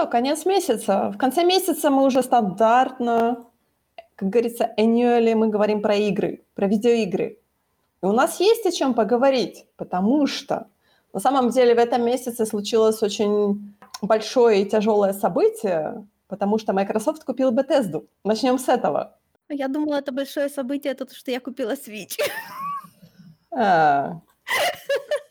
что, конец месяца. В конце месяца мы уже стандартно, как говорится, annually мы говорим про игры, про видеоигры. И у нас есть о чем поговорить, потому что на самом деле в этом месяце случилось очень большое и тяжелое событие, потому что Microsoft купил Bethesda. Начнем с этого. Я думала, это большое событие, то, что я купила Switch. А.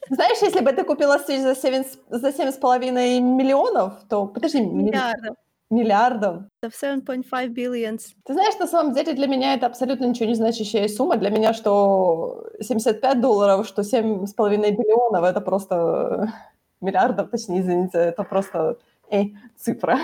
Знаешь, если бы ты купила Switch за 7, за 7,5 миллионов, то... Подожди, Миллиардов. Миллиардов. 7.5 billions. Ты знаешь, на самом деле для меня это абсолютно ничего не значащая сумма. Для меня что 75 долларов, что 7,5 биллионов, это просто миллиардов, точнее, извините, это просто эй, цифра.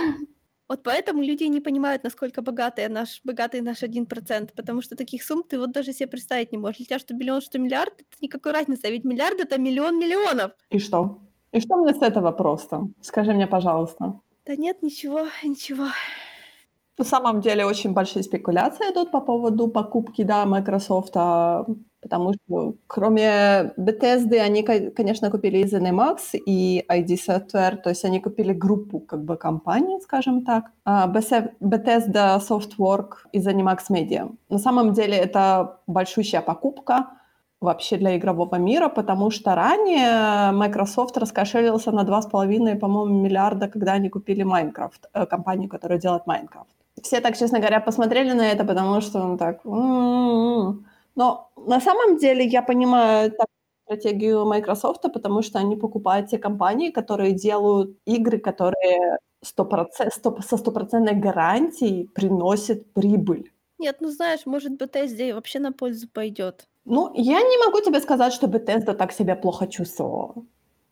Вот поэтому люди не понимают, насколько богатый наш, богатый наш 1%, потому что таких сумм ты вот даже себе представить не можешь. Для тебя что миллион, что миллиард, это никакой разницы, а ведь миллиард — это миллион миллионов. И что? И что мне с этого просто? Скажи мне, пожалуйста. Да нет, ничего, ничего. На самом деле очень большие спекуляции идут по поводу покупки, да, Microsoft, потому что кроме Bethesda они, конечно, купили и ZeniMax, и ID Software, то есть они купили группу как бы компаний, скажем так, а Bethesda Softwork и ZeniMax Media. На самом деле это большущая покупка, вообще для игрового мира, потому что ранее Microsoft раскошелился на 2,5, по-моему, миллиарда, когда они купили Minecraft, э, компанию, которая делает Minecraft все так, честно говоря, посмотрели на это, потому что он так... М-м-м. Но на самом деле я понимаю так, стратегию Microsoft, потому что они покупают те компании, которые делают игры, которые 100%, 100, со стопроцентной гарантией приносят прибыль. Нет, ну знаешь, может, Bethesda вообще на пользу пойдет. Ну, я не могу тебе сказать, что Bethesda так себя плохо чувствовала.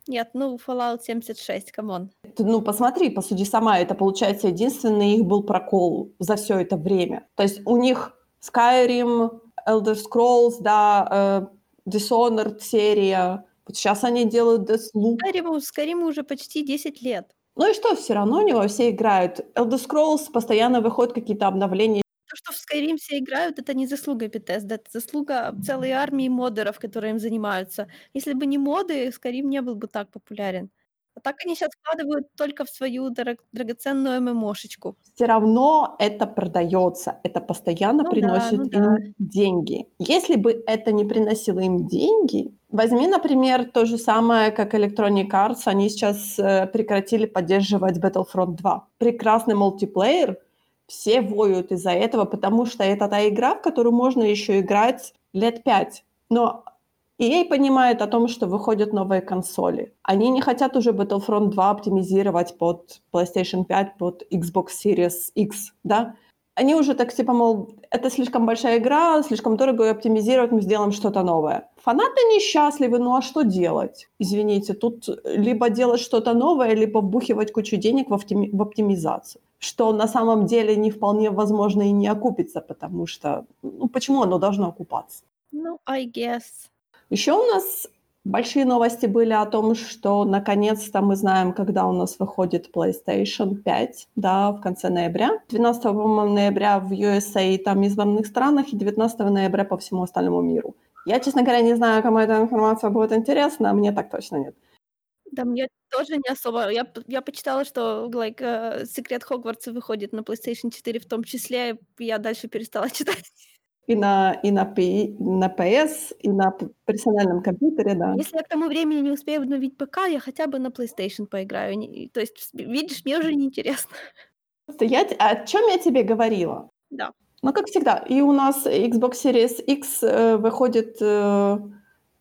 Нет, ну, Fallout 76, come on. Ну, посмотри, по сути, сама это, получается, единственный их был прокол за все это время. То есть у них Skyrim, Elder Scrolls, да, э, Dishonored серия. Вот сейчас они делают Deathloop. Skyrim, Skyrim уже почти 10 лет. Ну и что, все равно у него все играют. Elder Scrolls постоянно выходят какие-то обновления то, что в Skyrim все играют, это не заслуга Bethesda, это заслуга целой армии модеров, которые им занимаются. Если бы не моды, Skyrim не был бы так популярен. А так они сейчас вкладывают только в свою дорог- драгоценную ММОшечку. Все равно это продается, это постоянно ну приносит да, ну им да. деньги. Если бы это не приносило им деньги, возьми, например, то же самое, как Electronic Arts, они сейчас э, прекратили поддерживать Battlefront 2. Прекрасный мультиплеер, все воют из-за этого, потому что это та игра, в которую можно еще играть лет пять. Но EA понимает о том, что выходят новые консоли. Они не хотят уже Battlefront 2 оптимизировать под PlayStation 5, под Xbox Series X, да? Они уже так типа, мол, это слишком большая игра, слишком дорого оптимизировать, мы сделаем что-то новое. Фанаты несчастливы, ну а что делать? Извините, тут либо делать что-то новое, либо вбухивать кучу денег в, оптими- в оптимизацию что на самом деле не вполне возможно и не окупится, потому что, ну, почему оно должно окупаться? Ну, I guess. Еще у нас большие новости были о том, что наконец-то мы знаем, когда у нас выходит PlayStation 5, да, в конце ноября. 12 ноября в USA и там избранных странах, и 19 ноября по всему остальному миру. Я, честно говоря, не знаю, кому эта информация будет интересна, а мне так точно нет. Да, мне тоже не особо. Я, я почитала, что like, Секрет Хогвартса выходит на PlayStation 4 в том числе, и я дальше перестала читать. И на, и на, P, на PS, и на персональном компьютере, да. Если я к тому времени не успею обновить ПК, я хотя бы на PlayStation поиграю. То есть, видишь, мне уже неинтересно. Я, о чем я тебе говорила? Да. Ну, как всегда, и у нас Xbox Series X э, выходит э,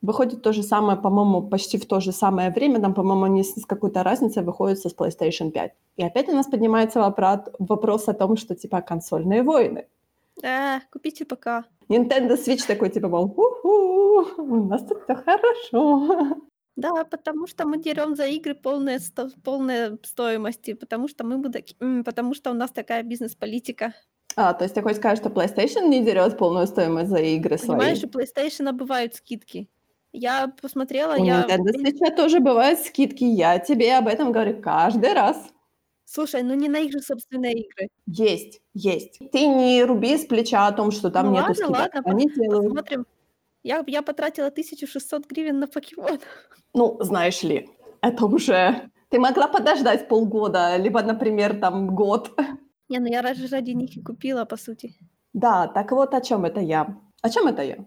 Выходит то же самое, по-моему, почти в то же самое время, там, по-моему, не с какой-то разницей выходит со PlayStation 5. И опять у нас поднимается вопрос, вопрос о том, что, типа, консольные войны. Да, купите пока. Nintendo Switch такой, типа, мол, у у нас тут все хорошо. Да, потому что мы дерем за игры полные, сто, полные стоимости, потому что мы будем, потому что у нас такая бизнес-политика. А, то есть ты хочешь сказать, что PlayStation не дерет полную стоимость за игры Понимаешь, свои? у PlayStation бывают скидки. Я посмотрела, У я... Nintendo Switch тоже бывают скидки. Я тебе об этом говорю каждый раз. Слушай, ну не на их же собственные игры. Есть, есть. Ты не руби с плеча о том, что там Ну нету ладно, скидок. ладно, Они делают. посмотрим. Я, я потратила 1600 гривен на покемон. Ну, знаешь ли, это уже Ты могла подождать полгода, либо, например, там год. Не, ну я ради, ради них и купила, по сути. Да, так вот о чем это я. О чем это я?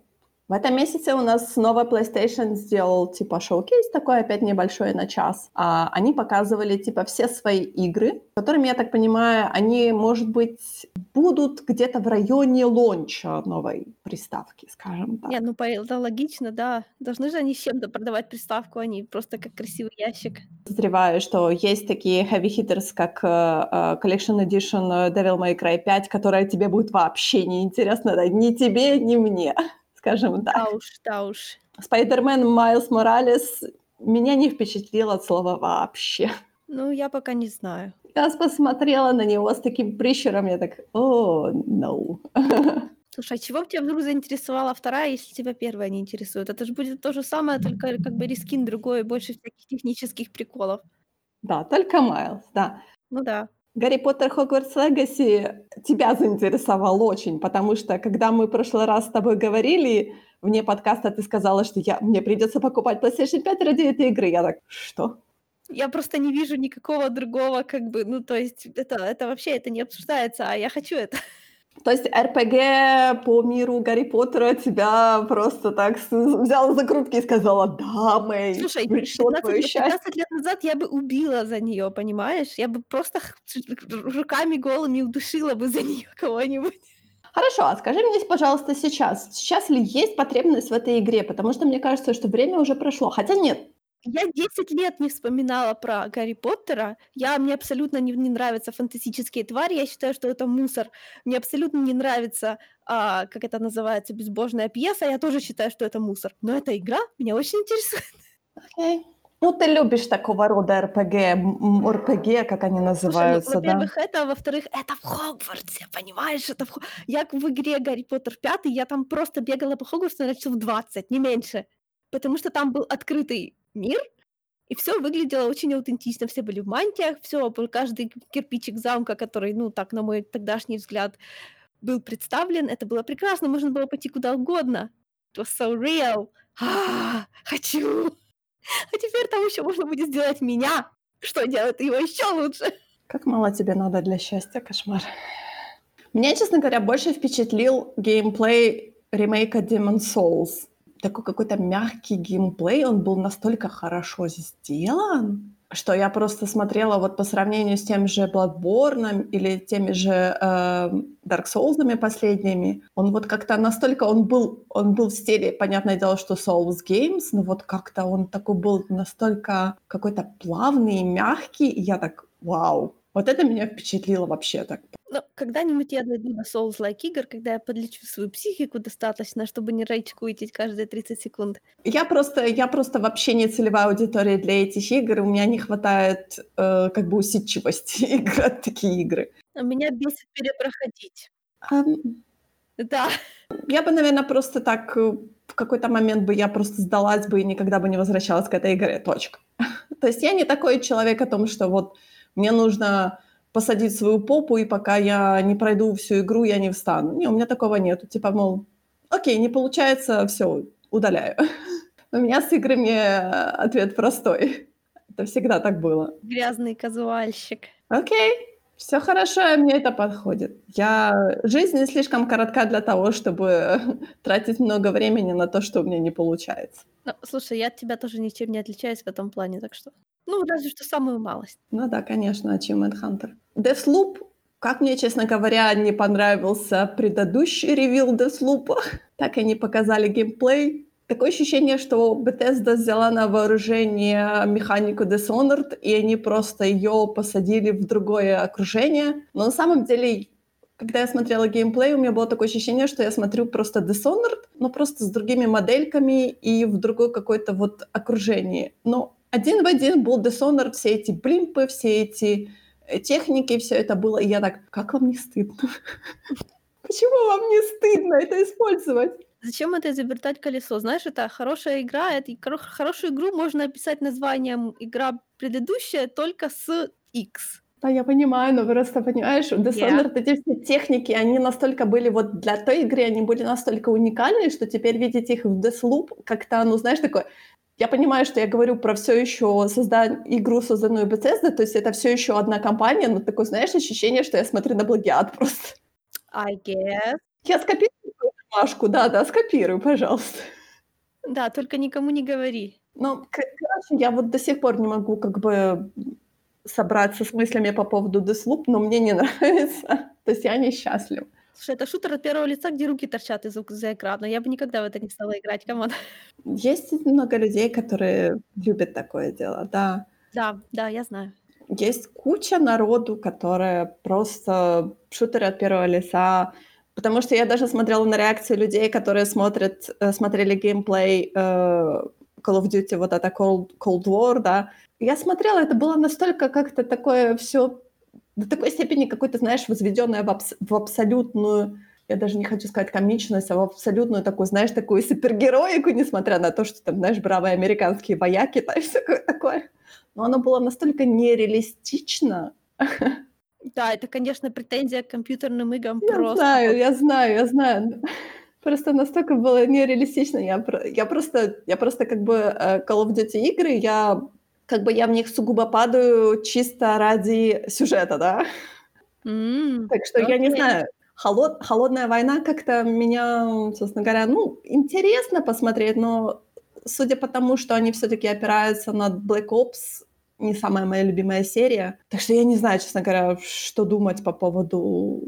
В этом месяце у нас снова PlayStation сделал типа шоу-кейс такой, опять небольшой на час. А, они показывали типа все свои игры, которыми, я так понимаю, они, может быть, будут где-то в районе лонча новой приставки, скажем так. Не, ну это логично, да. Должны же они с чем-то продавать приставку, а не просто как красивый ящик. Подозреваю, что есть такие heavy hitters, как uh, Collection Edition Devil May Cry 5, которая тебе будет вообще не интересна, да, ни тебе, ни мне скажем так. Да уж, да уж. Спайдермен Майлз Моралес меня не впечатлил от слова вообще. Ну, я пока не знаю. Я посмотрела на него с таким прищуром, я так, о, no. Слушай, а чего тебя вдруг заинтересовала вторая, если тебя первая не интересует? Это же будет то же самое, только как бы рискин другой, больше всяких технических приколов. Да, только Майлз, да. Ну да. Гарри Поттер Хогвартс Легаси тебя заинтересовал очень, потому что когда мы в прошлый раз с тобой говорили вне подкаста, ты сказала, что я, мне придется покупать PlayStation 5 ради этой игры. Я так, что? Я просто не вижу никакого другого, как бы, ну, то есть это, это вообще это не обсуждается, а я хочу это. То есть РПГ по миру Гарри Поттера тебя просто так взяла за крутки и сказала, да, Мэй, Слушай, пришло 15, твое 15 лет назад я бы убила за нее, понимаешь? Я бы просто руками голыми удушила бы за нее кого-нибудь. Хорошо, а скажи мне, пожалуйста, сейчас, сейчас ли есть потребность в этой игре? Потому что мне кажется, что время уже прошло. Хотя нет, я 10 лет не вспоминала про Гарри Поттера. Я, мне абсолютно не, не нравятся фантастические твари. Я считаю, что это мусор. Мне абсолютно не нравится, а, как это называется, безбожная пьеса. Я тоже считаю, что это мусор. Но эта игра меня очень интересует. Okay. Ну, ты любишь такого рода РПГ, РПГ, как они называются, Слушай, ну, во-первых, да? это, во-вторых, это в Хогвартсе, понимаешь? Это в... Я в игре Гарри Поттер 5, я там просто бегала по Хогвартсу на часов 20, не меньше. Потому что там был открытый мир, и все выглядело очень аутентично. Все были в мантиях, все, каждый кирпичик замка, который, ну, так, на мой тогдашний взгляд, был представлен, это было прекрасно, можно было пойти куда угодно. It was so real. А, хочу. А теперь там еще можно будет сделать меня. Что делает его еще лучше? Как мало тебе надо для счастья, кошмар. Меня, честно говоря, больше впечатлил геймплей ремейка Demon Souls такой какой-то мягкий геймплей, он был настолько хорошо сделан, что я просто смотрела вот по сравнению с тем же Bloodborne или теми же э, Dark Souls последними, он вот как-то настолько, он был, он был в стиле, понятное дело, что Souls Games, но вот как-то он такой был настолько какой-то плавный, мягкий, и я так, вау, вот это меня впечатлило вообще так. Ну, когда-нибудь я дойду до Souls-like игр, когда я подлечу свою психику достаточно, чтобы не рейдж-куитить каждые 30 секунд. Я просто, я просто вообще не целевая аудитория для этих игр, у меня не хватает э, как бы усидчивости играть такие игры. А меня бесит перепроходить. Um, да. Я бы, наверное, просто так э, в какой-то момент бы я просто сдалась бы и никогда бы не возвращалась к этой игре. Точка. То есть я не такой человек о том, что вот мне нужно посадить свою попу, и пока я не пройду всю игру, я не встану. Не, у меня такого нету. Типа, мол, окей, не получается, все, удаляю. У меня с играми ответ простой. Это всегда так было. Грязный казуальщик. Окей, все хорошо, мне это подходит. Я... Жизнь не слишком коротка для того, чтобы тратить много времени на то, что у меня не получается. Ну, слушай, я от тебя тоже ничем не отличаюсь в этом плане, так что... Ну, разве что самую малость. Ну да, конечно, Achievement Hunter. Deathloop, как мне, честно говоря, не понравился предыдущий ревил Deathloop. Так они показали геймплей. Такое ощущение, что Bethesda взяла на вооружение механику Dishonored, и они просто ее посадили в другое окружение. Но на самом деле когда я смотрела геймплей, у меня было такое ощущение, что я смотрю просто Dishonored, но просто с другими модельками и в другое какое-то вот окружение. Но один в один был Dishonored, все эти блимпы, все эти э, техники, все это было. И я так, как вам не стыдно? Почему вам не стыдно это использовать? Зачем это изобретать колесо? Знаешь, это хорошая игра, это хорошую игру можно описать названием игра предыдущая только с X. Да, я понимаю, но просто понимаешь, Dishonored, yeah. эти все техники, они настолько были вот для той игры, они были настолько уникальны, что теперь видеть их в Deathloop как-то, ну, знаешь, такое, Я понимаю, что я говорю про все еще создание игру, созданную Bethesda, то есть это все еще одна компания, но такое, знаешь, ощущение, что я смотрю на плагиат просто. I guess. Я скопирую Машку, да-да, скопируй, пожалуйста. Да, только никому не говори. Ну, короче, я вот до сих пор не могу как бы собраться с мыслями по поводу Deathloop, но мне не нравится. То есть я несчастлив. Слушай, это шутер от первого лица, где руки торчат из за экрана. Я бы никогда в это не стала играть, come on. Есть много людей, которые любят такое дело, да. Да, да, я знаю. Есть куча народу, которые просто шутеры от первого лица, потому что я даже смотрела на реакции людей, которые смотрят, э, смотрели геймплей э, Call of Duty, вот это Cold, Cold War, да. Я смотрела, это было настолько как-то такое все до такой степени какой-то, знаешь, возведенная в, абс- в абсолютную, я даже не хочу сказать комичность, а в абсолютную такую, знаешь, такую супергероику, несмотря на то, что там, знаешь, бравые американские вояки, и все такое. Но оно было настолько нереалистично. Да, это, конечно, претензия к компьютерным играм я просто. знаю, я знаю, я знаю. Просто настолько было нереалистично. Я, я просто, я просто как бы э, Call of Duty игры, я как бы я в них сугубо падаю чисто ради сюжета, да. Mm, так что okay. я не знаю, холод, холодная война как-то меня, собственно говоря, ну, интересно посмотреть, но судя по тому, что они все-таки опираются на Black Ops, не самая моя любимая серия. Так что я не знаю, честно говоря, что думать по поводу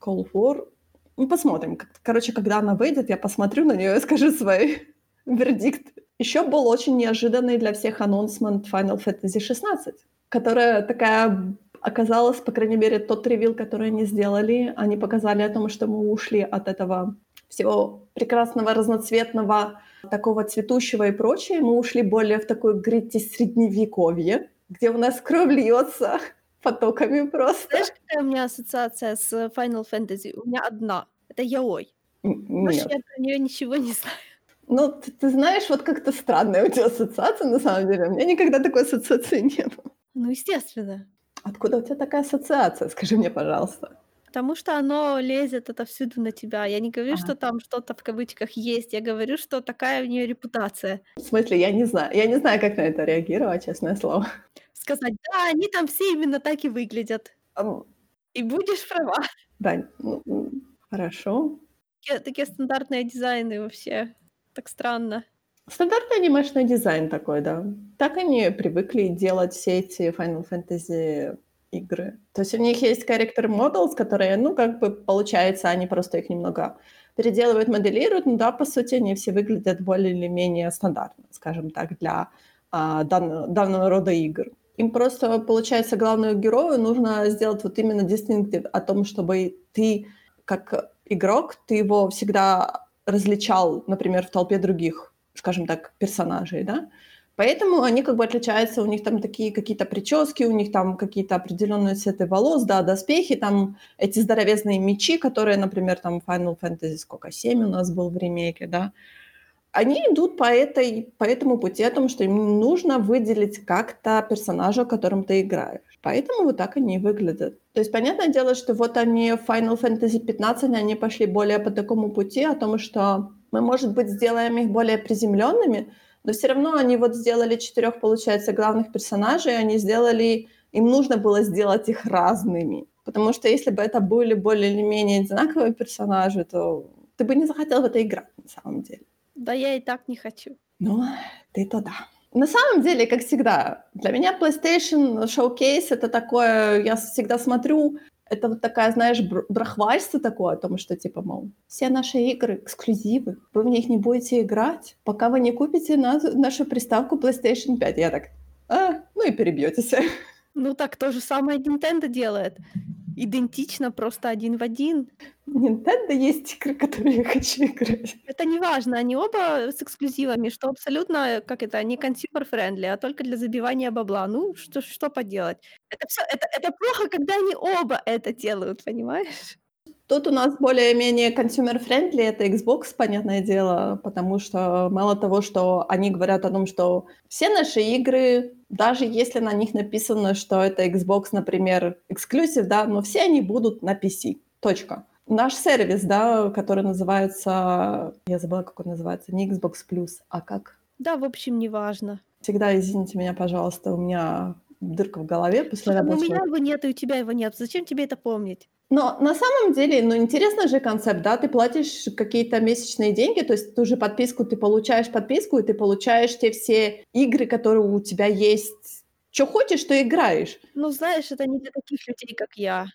Call of War. Ну, посмотрим. Короче, когда она выйдет, я посмотрю на нее и скажу свой вердикт. Еще был очень неожиданный для всех анонсмент Final Fantasy 16, которая такая оказалась, по крайней мере, тот ревил, который они сделали. Они показали о том, что мы ушли от этого всего прекрасного, разноцветного, такого цветущего и прочее. Мы ушли более в такое грити средневековье, где у нас кровь льется потоками просто. Знаешь, какая у меня ассоциация с Final Fantasy? У меня одна. Это Яой. Нет. я про нее ничего не знаю. Ну, ты, ты знаешь, вот как-то странная у тебя ассоциация, на самом деле. У меня никогда такой ассоциации не было. Ну, естественно. Откуда у тебя такая ассоциация? Скажи мне, пожалуйста. Потому что оно лезет отовсюду на тебя. Я не говорю, ага. что там что-то в кавычках есть. Я говорю, что такая у нее репутация. В смысле, я не знаю. Я не знаю, как на это реагировать, честное слово. Сказать, да, они там все именно так и выглядят. Um... И будешь права. Да, ну, хорошо. Такие, такие стандартные дизайны вообще так странно. Стандартный анимешный дизайн такой, да. Так они привыкли делать все эти Final Fantasy игры. То есть у них есть character models, которые, ну, как бы, получается, они просто их немного переделывают, моделируют, но да, по сути, они все выглядят более или менее стандартно, скажем так, для а, данного, данного рода игр. Им просто, получается, главному герою нужно сделать вот именно distinctive о том, чтобы ты, как игрок, ты его всегда различал, например, в толпе других, скажем так, персонажей, да. Поэтому они как бы отличаются, у них там такие какие-то прически, у них там какие-то определенные цветы волос, да, доспехи, там эти здоровезные мечи, которые, например, там Final Fantasy сколько, 7 у нас был в ремейке, да, они идут по, этой, по этому пути о том, что им нужно выделить как-то персонажа, которым ты играешь. Поэтому вот так они выглядят. То есть, понятное дело, что вот они в Final Fantasy 15, они пошли более по такому пути, о том, что мы, может быть, сделаем их более приземленными, но все равно они вот сделали четырех, получается, главных персонажей, они сделали, им нужно было сделать их разными. Потому что если бы это были более или менее одинаковые персонажи, то ты бы не захотел в это играть на самом деле. Да я и так не хочу. Ну, ты то да. На самом деле, как всегда, для меня PlayStation Showcase это такое, я всегда смотрю, это вот такая, знаешь, брахвальство такое о том, что типа, мол, все наши игры эксклюзивы, вы в них не будете играть, пока вы не купите на, нашу приставку PlayStation 5. Я так, а, ну и перебьетесь. Ну так то же самое Nintendo делает идентично, просто один в один. Nintendo есть игры, которые я хочу играть. Это не важно, они оба с эксклюзивами, что абсолютно, как это, не consumer-friendly, а только для забивания бабла. Ну, что, что поделать? Это, все, это, это плохо, когда они оба это делают, понимаешь? Тут у нас более-менее consumer-friendly, это Xbox, понятное дело, потому что мало того, что они говорят о том, что все наши игры, даже если на них написано, что это Xbox, например, эксклюзив, да, но все они будут на PC. Точка. Наш сервис, да, который называется, я забыла, как он называется, не Xbox Plus, а как? Да, в общем, неважно. Всегда извините меня, пожалуйста, у меня дырка в голове после Слушай, ну у меня его нет, и у тебя его нет. Зачем тебе это помнить? Но на самом деле, ну, интересный же концепт, да, ты платишь какие-то месячные деньги, то есть ту же подписку, ты получаешь подписку, и ты получаешь те все игры, которые у тебя есть. Что хочешь, что играешь. Ну, знаешь, это не для таких людей, как я.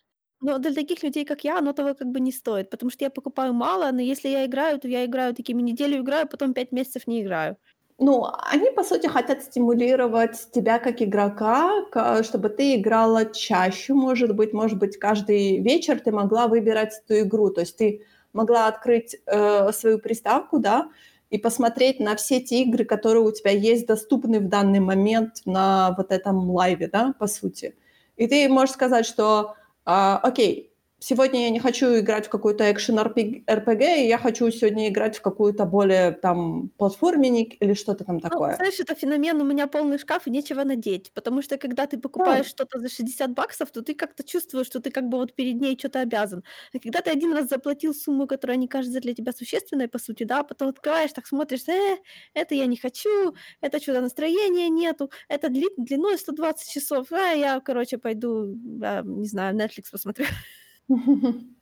Но для таких людей, как я, оно того как бы не стоит, потому что я покупаю мало, но если я играю, то я играю такими неделю играю, потом 5 месяцев не играю. Ну, они, по сути, хотят стимулировать тебя как игрока, ка- чтобы ты играла чаще, может быть, может быть, каждый вечер ты могла выбирать эту игру, то есть ты могла открыть э, свою приставку, да, и посмотреть на все те игры, которые у тебя есть доступны в данный момент на вот этом лайве, да, по сути. И ты можешь сказать, что, а, окей, сегодня я не хочу играть в какой-то экшен RPG, я хочу сегодня играть в какую-то более там платформенник или что-то там Ну, такое. знаешь, это феномен «у меня полный шкаф и нечего надеть», потому что когда ты покупаешь Да. что-то за 60 баксов, то ты как-то чувствуешь, что ты как бы вот перед ней что-то обязан. А когда ты один раз заплатил сумму, которая не кажется для тебя существенной, по сути, да, а потом открываешь, так смотришь, э, это я не хочу, это что-то настроения нету, это дли- длиной 120 часов, а я, короче, пойду, а, не знаю, Netflix посмотрю.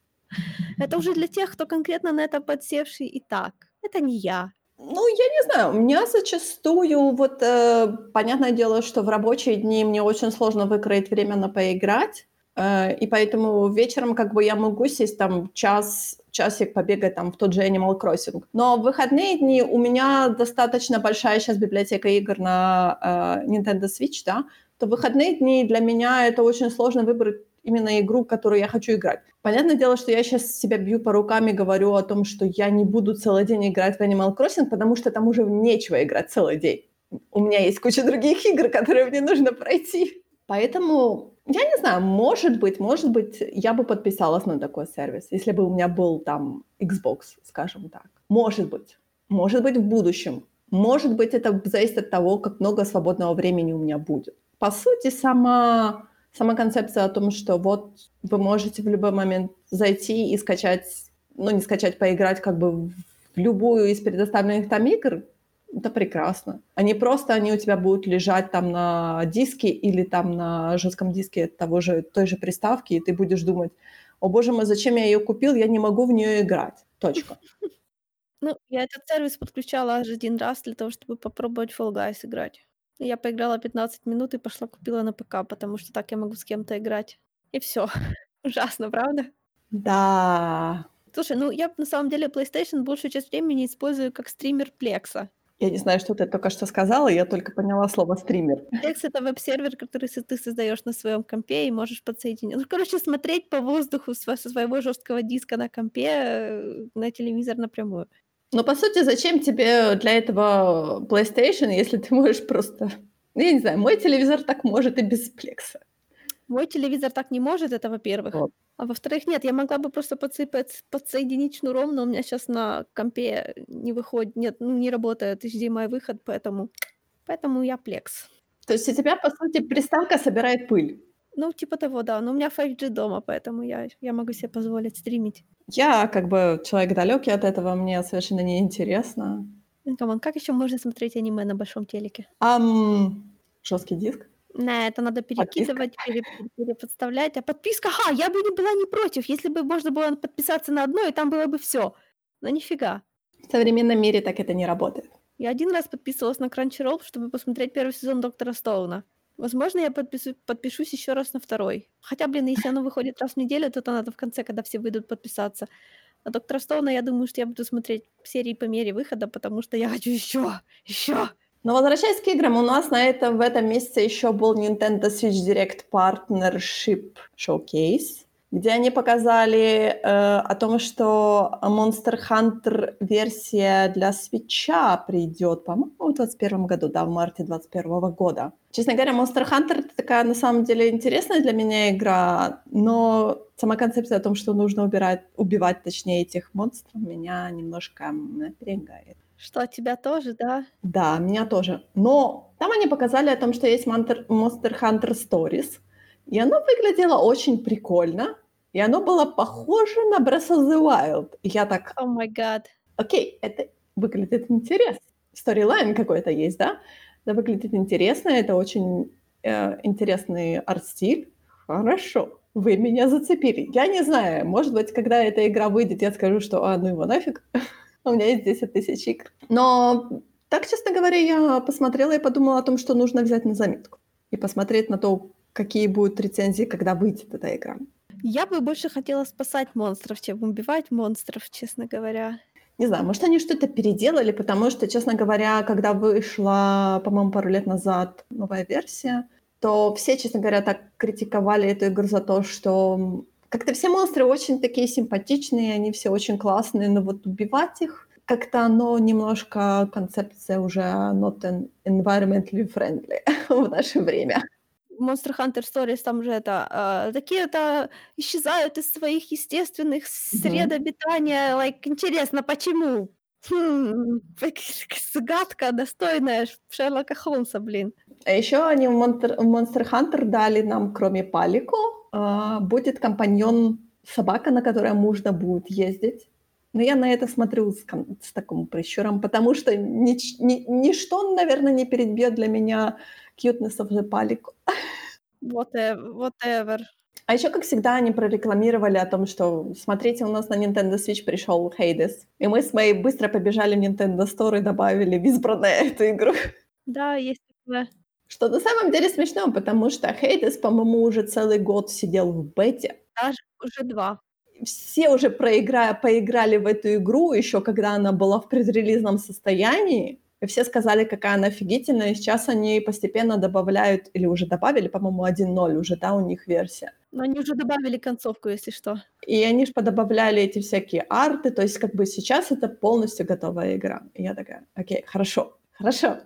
Это уже для тех, кто конкретно на это подсевший и так. Это не я. Ну, я не знаю, у меня зачастую вот, э, понятное дело, что в рабочие дни мне очень сложно выкроить время на поиграть, э, и поэтому вечером как бы я могу сесть там час, часик побегать там в тот же Animal Crossing. Но в выходные дни у меня достаточно большая сейчас библиотека игр на э, Nintendo Switch, да, то в выходные дни для меня это очень сложно выбрать именно игру, которую я хочу играть. Понятное дело, что я сейчас себя бью по рукам и говорю о том, что я не буду целый день играть в Animal Crossing, потому что там уже нечего играть целый день. У меня есть куча других игр, которые мне нужно пройти. Поэтому, я не знаю, может быть, может быть, я бы подписалась на такой сервис, если бы у меня был там Xbox, скажем так. Может быть. Может быть, в будущем. Может быть, это зависит от того, как много свободного времени у меня будет. По сути, сама сама концепция о том, что вот вы можете в любой момент зайти и скачать, ну не скачать, поиграть как бы в любую из предоставленных там игр, это прекрасно. Они просто, они у тебя будут лежать там на диске или там на жестком диске того же, той же приставки, и ты будешь думать, о боже мой, зачем я ее купил, я не могу в нее играть. Точка. Ну, я этот сервис подключала аж один раз для того, чтобы попробовать Fall Guys играть. Я поиграла 15 минут и пошла купила на ПК, потому что так я могу с кем-то играть. И все. Ужасно, правда? Да. Слушай, ну я на самом деле PlayStation большую часть времени использую как стример Плекса. Я не знаю, что ты только что сказала, я только поняла слово стример. Plex — это веб-сервер, который ты создаешь на своем компе и можешь подсоединить. Ну, короче, смотреть по воздуху со своего жесткого диска на компе э, на телевизор напрямую. Но по сути, зачем тебе для этого PlayStation, если ты можешь просто... Ну, я не знаю, мой телевизор так может и без плекса. Мой телевизор так не может, это во-первых. Вот. А во-вторых, нет, я могла бы просто подсыпать, подсоединить шнуром, но у меня сейчас на компе не выходит, нет, ну не работает HDMI выход, поэтому, поэтому я Plex. То есть у тебя, по сути, приставка собирает пыль. Ну, типа того, да. Но у меня 5G дома, поэтому я, я могу себе позволить стримить. Я как бы человек далекий от этого, мне совершенно неинтересно. Ну, come on, как еще можно смотреть аниме на большом телеке? Ам, жесткий диск. На это надо перекидывать, пере, переподставлять. А подписка, ха, я бы не была не против, если бы можно было подписаться на одно, и там было бы все. Но нифига. В современном мире так это не работает. Я один раз подписывалась на Crunchyroll, чтобы посмотреть первый сезон Доктора Стоуна. Возможно, я подпишу, подпишусь еще раз на второй. Хотя, блин, если оно выходит раз в неделю, то это надо в конце, когда все выйдут, подписаться. А Доктора Стоуна, я думаю, что я буду смотреть серии по мере выхода, потому что я хочу еще, еще. Но возвращаясь к играм, у нас на этом, в этом месяце еще был Nintendo Switch Direct Partnership Showcase, где они показали э, о том, что Monster Hunter версия для Switch придет, по-моему, в 2021 году, да, в марте 2021 года. Честно говоря, Monster Hunter это такая, на самом деле, интересная для меня игра, но сама концепция о том, что нужно убирать, убивать, точнее, этих монстров, меня немножко напрягает. Что, тебя тоже, да? Да, меня тоже. Но там они показали о том, что есть Monster Hunter Stories, и оно выглядело очень прикольно, и оно было похоже на Breath of the Wild. И я так, О май гад. окей, это выглядит интересно. сторилайн какой-то есть, да? Это выглядит интересно, это очень э, интересный арт-стиль. Хорошо, вы меня зацепили. Я не знаю, может быть, когда эта игра выйдет, я скажу, что а, ну его нафиг, у меня есть 10 тысяч игр. Но так, честно говоря, я посмотрела и подумала о том, что нужно взять на заметку и посмотреть на то, какие будут рецензии, когда выйдет эта игра. Я бы больше хотела спасать монстров, чем убивать монстров, честно говоря. Не знаю, может, они что-то переделали, потому что, честно говоря, когда вышла, по-моему, пару лет назад новая версия, то все, честно говоря, так критиковали эту игру за то, что как-то все монстры очень такие симпатичные, они все очень классные, но вот убивать их как-то оно немножко, концепция уже not environmentally friendly в наше время. Monster Hunter Stories там же это э, такие-то исчезают из своих естественных сред обитания. Like, интересно, почему? Хм, загадка достойная Шерлока Холмса, блин. А еще они в Monster, Monster Hunter дали нам, кроме Палику, э, будет компаньон собака, на которой можно будет ездить. Но я на это смотрю с, с таким прищуром, потому что нич, ни, ничто, наверное, не перебьет для меня the палику. Whatever. whatever. А еще, как всегда, они прорекламировали о том, что смотрите, у нас на Nintendo Switch пришел Hades. И мы с моей быстро побежали в Nintendo Store и добавили в избранное эту игру. Да, есть такое. Что на самом деле смешно, потому что Hades, по-моему, уже целый год сидел в бете. Даже уже два. Все уже проигра... поиграли в эту игру еще, когда она была в предрелизном состоянии. И все сказали, какая она офигительная. И сейчас они постепенно добавляют, или уже добавили, по-моему, 1.0 уже, да, у них версия. Но они уже добавили концовку, если что. И они же подобавляли эти всякие арты, то есть как бы сейчас это полностью готовая игра. И я такая, окей, хорошо, хорошо,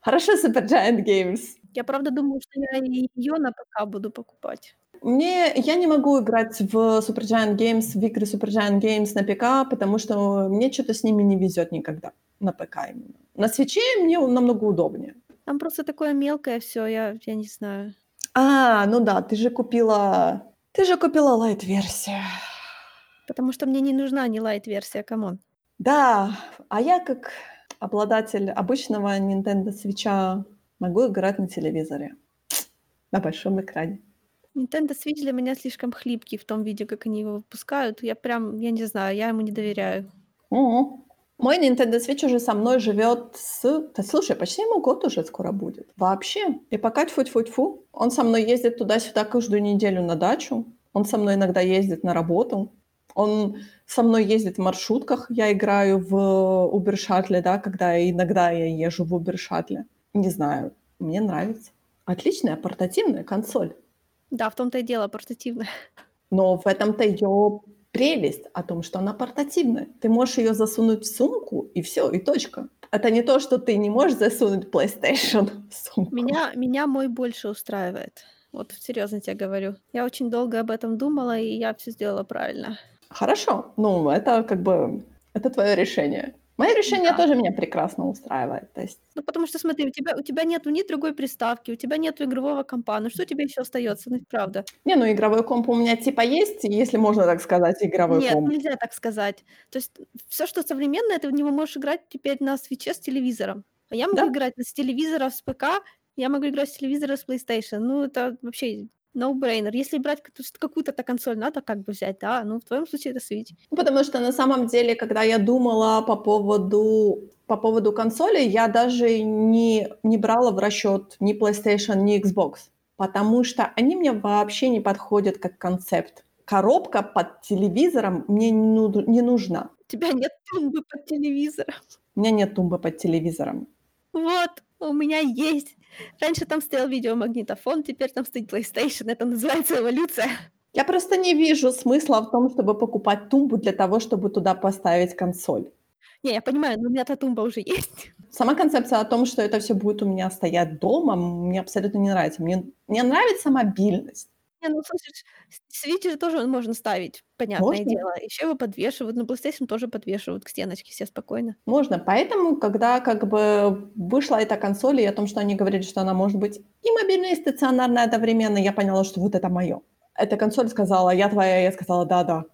хорошо, Super Giant Games. Я правда думаю, что я ее на ПК буду покупать. Мне, я не могу играть в Supergiant Games, в игры Supergiant Games на ПК, потому что мне что-то с ними не везет никогда. На ПК именно. На свече мне намного удобнее. Там просто такое мелкое все, я, я не знаю. А, ну да, ты же купила... Ты же купила lite-версию. Потому что мне не нужна не lite-версия, come on. Да, а я как обладатель обычного Nintendo Switch могу играть на телевизоре. На большом экране. Nintendo Switch для меня слишком хлипкий в том виде, как они его выпускают. Я прям, я не знаю, я ему не доверяю. Угу. Мой Nintendo Switch уже со мной живет с... Да слушай, почти ему год уже скоро будет. Вообще. И пока тьфу-тьфу-тьфу. Он со мной ездит туда-сюда каждую неделю на дачу. Он со мной иногда ездит на работу. Он со мной ездит в маршрутках. Я играю в Uber Shuttle, да, когда иногда я езжу в Uber Shuttle. Не знаю, мне нравится. Отличная портативная консоль. Да, в том-то и дело, портативная. Но в этом-то ее прелесть о том, что она портативная. Ты можешь ее засунуть в сумку, и все, и точка. Это не то, что ты не можешь засунуть PlayStation в сумку. Меня, меня мой больше устраивает. Вот серьезно тебе говорю. Я очень долго об этом думала, и я все сделала правильно. Хорошо. Ну, это как бы... Это твое решение. Мое решение да. тоже меня прекрасно устраивает. То есть... Ну, потому что, смотри, у тебя, у тебя нет ни другой приставки, у тебя нет игрового компа, ну что тебе еще остается, ну правда? Не, ну игровой комп у меня типа есть, если можно так сказать, игровой нет, комп. Нет, нельзя так сказать. То есть все, что современное, ты в него можешь играть теперь на свече с телевизором. А я могу да? играть с телевизора с ПК, я могу играть с телевизора с PlayStation. Ну, это вообще No-brainer. Если брать какую-то консоль, надо как бы взять, да, ну, в твоем случае это Switch. Ну, потому что на самом деле, когда я думала по поводу, по поводу консоли, я даже не, не брала в расчет ни PlayStation, ни Xbox, потому что они мне вообще не подходят как концепт. Коробка под телевизором мне не, не нужна. У тебя нет тумбы под телевизором. У меня нет тумбы под телевизором. Вот, у меня есть. Раньше там стоял видеомагнитофон, теперь там стоит PlayStation. Это называется эволюция. Я просто не вижу смысла в том, чтобы покупать тумбу для того, чтобы туда поставить консоль. Не, я понимаю, но у меня-то тумба уже есть. Сама концепция о том, что это все будет у меня стоять дома, мне абсолютно не нравится. Мне, мне нравится мобильность. Не, ну, слушай, же тоже можно ставить, понятное Можно? дело. Еще его подвешивают, на PlayStation тоже подвешивают к стеночке, все спокойно. Можно. Поэтому, когда как бы вышла эта консоль, и о том, что они говорили, что она может быть и мобильная, и стационарная одновременно, я поняла, что вот это мое. Эта консоль сказала, я твоя, я сказала, да-да,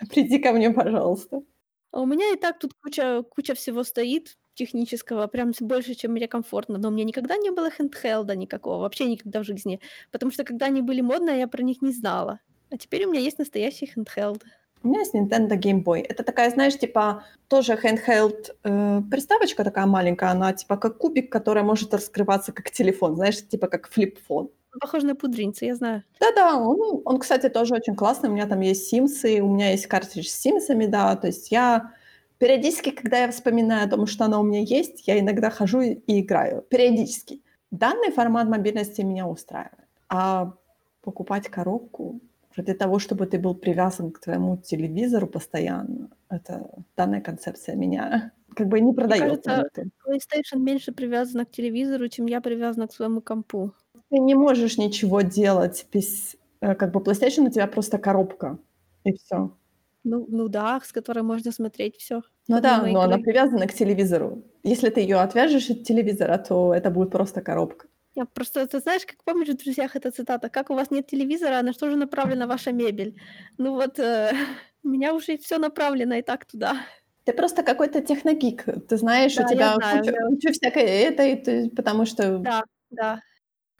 приди ко мне, пожалуйста. А у меня и так тут куча, куча всего стоит, технического, прям больше, чем мне комфортно. Но у меня никогда не было хендхелда никакого, вообще никогда в жизни. Потому что когда они были модные, я про них не знала. А теперь у меня есть настоящий хендхелд. У меня есть Nintendo Game Boy. Это такая, знаешь, типа тоже handheld э, приставочка такая маленькая, она типа как кубик, которая может раскрываться как телефон, знаешь, типа как флип-фон. Похож на пудринца, я знаю. Да-да, он, он, кстати, тоже очень классный. У меня там есть Sims, у меня есть картридж с Симсами, да. То есть я периодически, когда я вспоминаю о том, что она у меня есть, я иногда хожу и играю. Периодически. Данный формат мобильности меня устраивает. А покупать коробку для того, чтобы ты был привязан к твоему телевизору постоянно, это данная концепция меня как бы не продает. Кажется, PlayStation меньше привязана к телевизору, чем я привязана к своему компу. Ты не можешь ничего делать без... Э, как бы PlayStation у тебя просто коробка, и все. Ну, ну да, с которой можно смотреть все. Ну да, но игры. она привязана к телевизору. Если ты ее отвяжешь от телевизора, то это будет просто коробка. Я просто, ты знаешь, как помнишь в «Друзьях» эта цитата? «Как у вас нет телевизора, на что же направлена ваша мебель?» Ну вот, э, у меня уже все направлено и так туда. Ты просто какой-то техногик. Ты знаешь, да, у тебя знаю, куча, да. куча всякой этой, потому что... Да, да.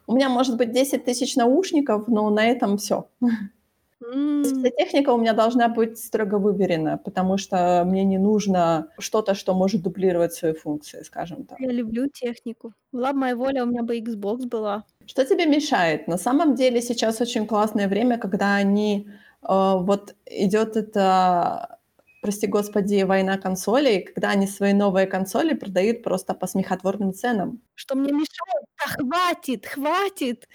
У меня может быть 10 тысяч наушников, но на этом все. Mm. Техника у меня должна быть строго выверена, потому что мне не нужно что-то, что может дублировать свои функции, скажем так. Я люблю технику. Была бы моя воля, у меня бы Xbox была. Что тебе мешает? На самом деле сейчас очень классное время, когда они э, вот идет это прости господи, война консолей, когда они свои новые консоли продают просто по смехотворным ценам. Что мне мешает? Да хватит, хватит!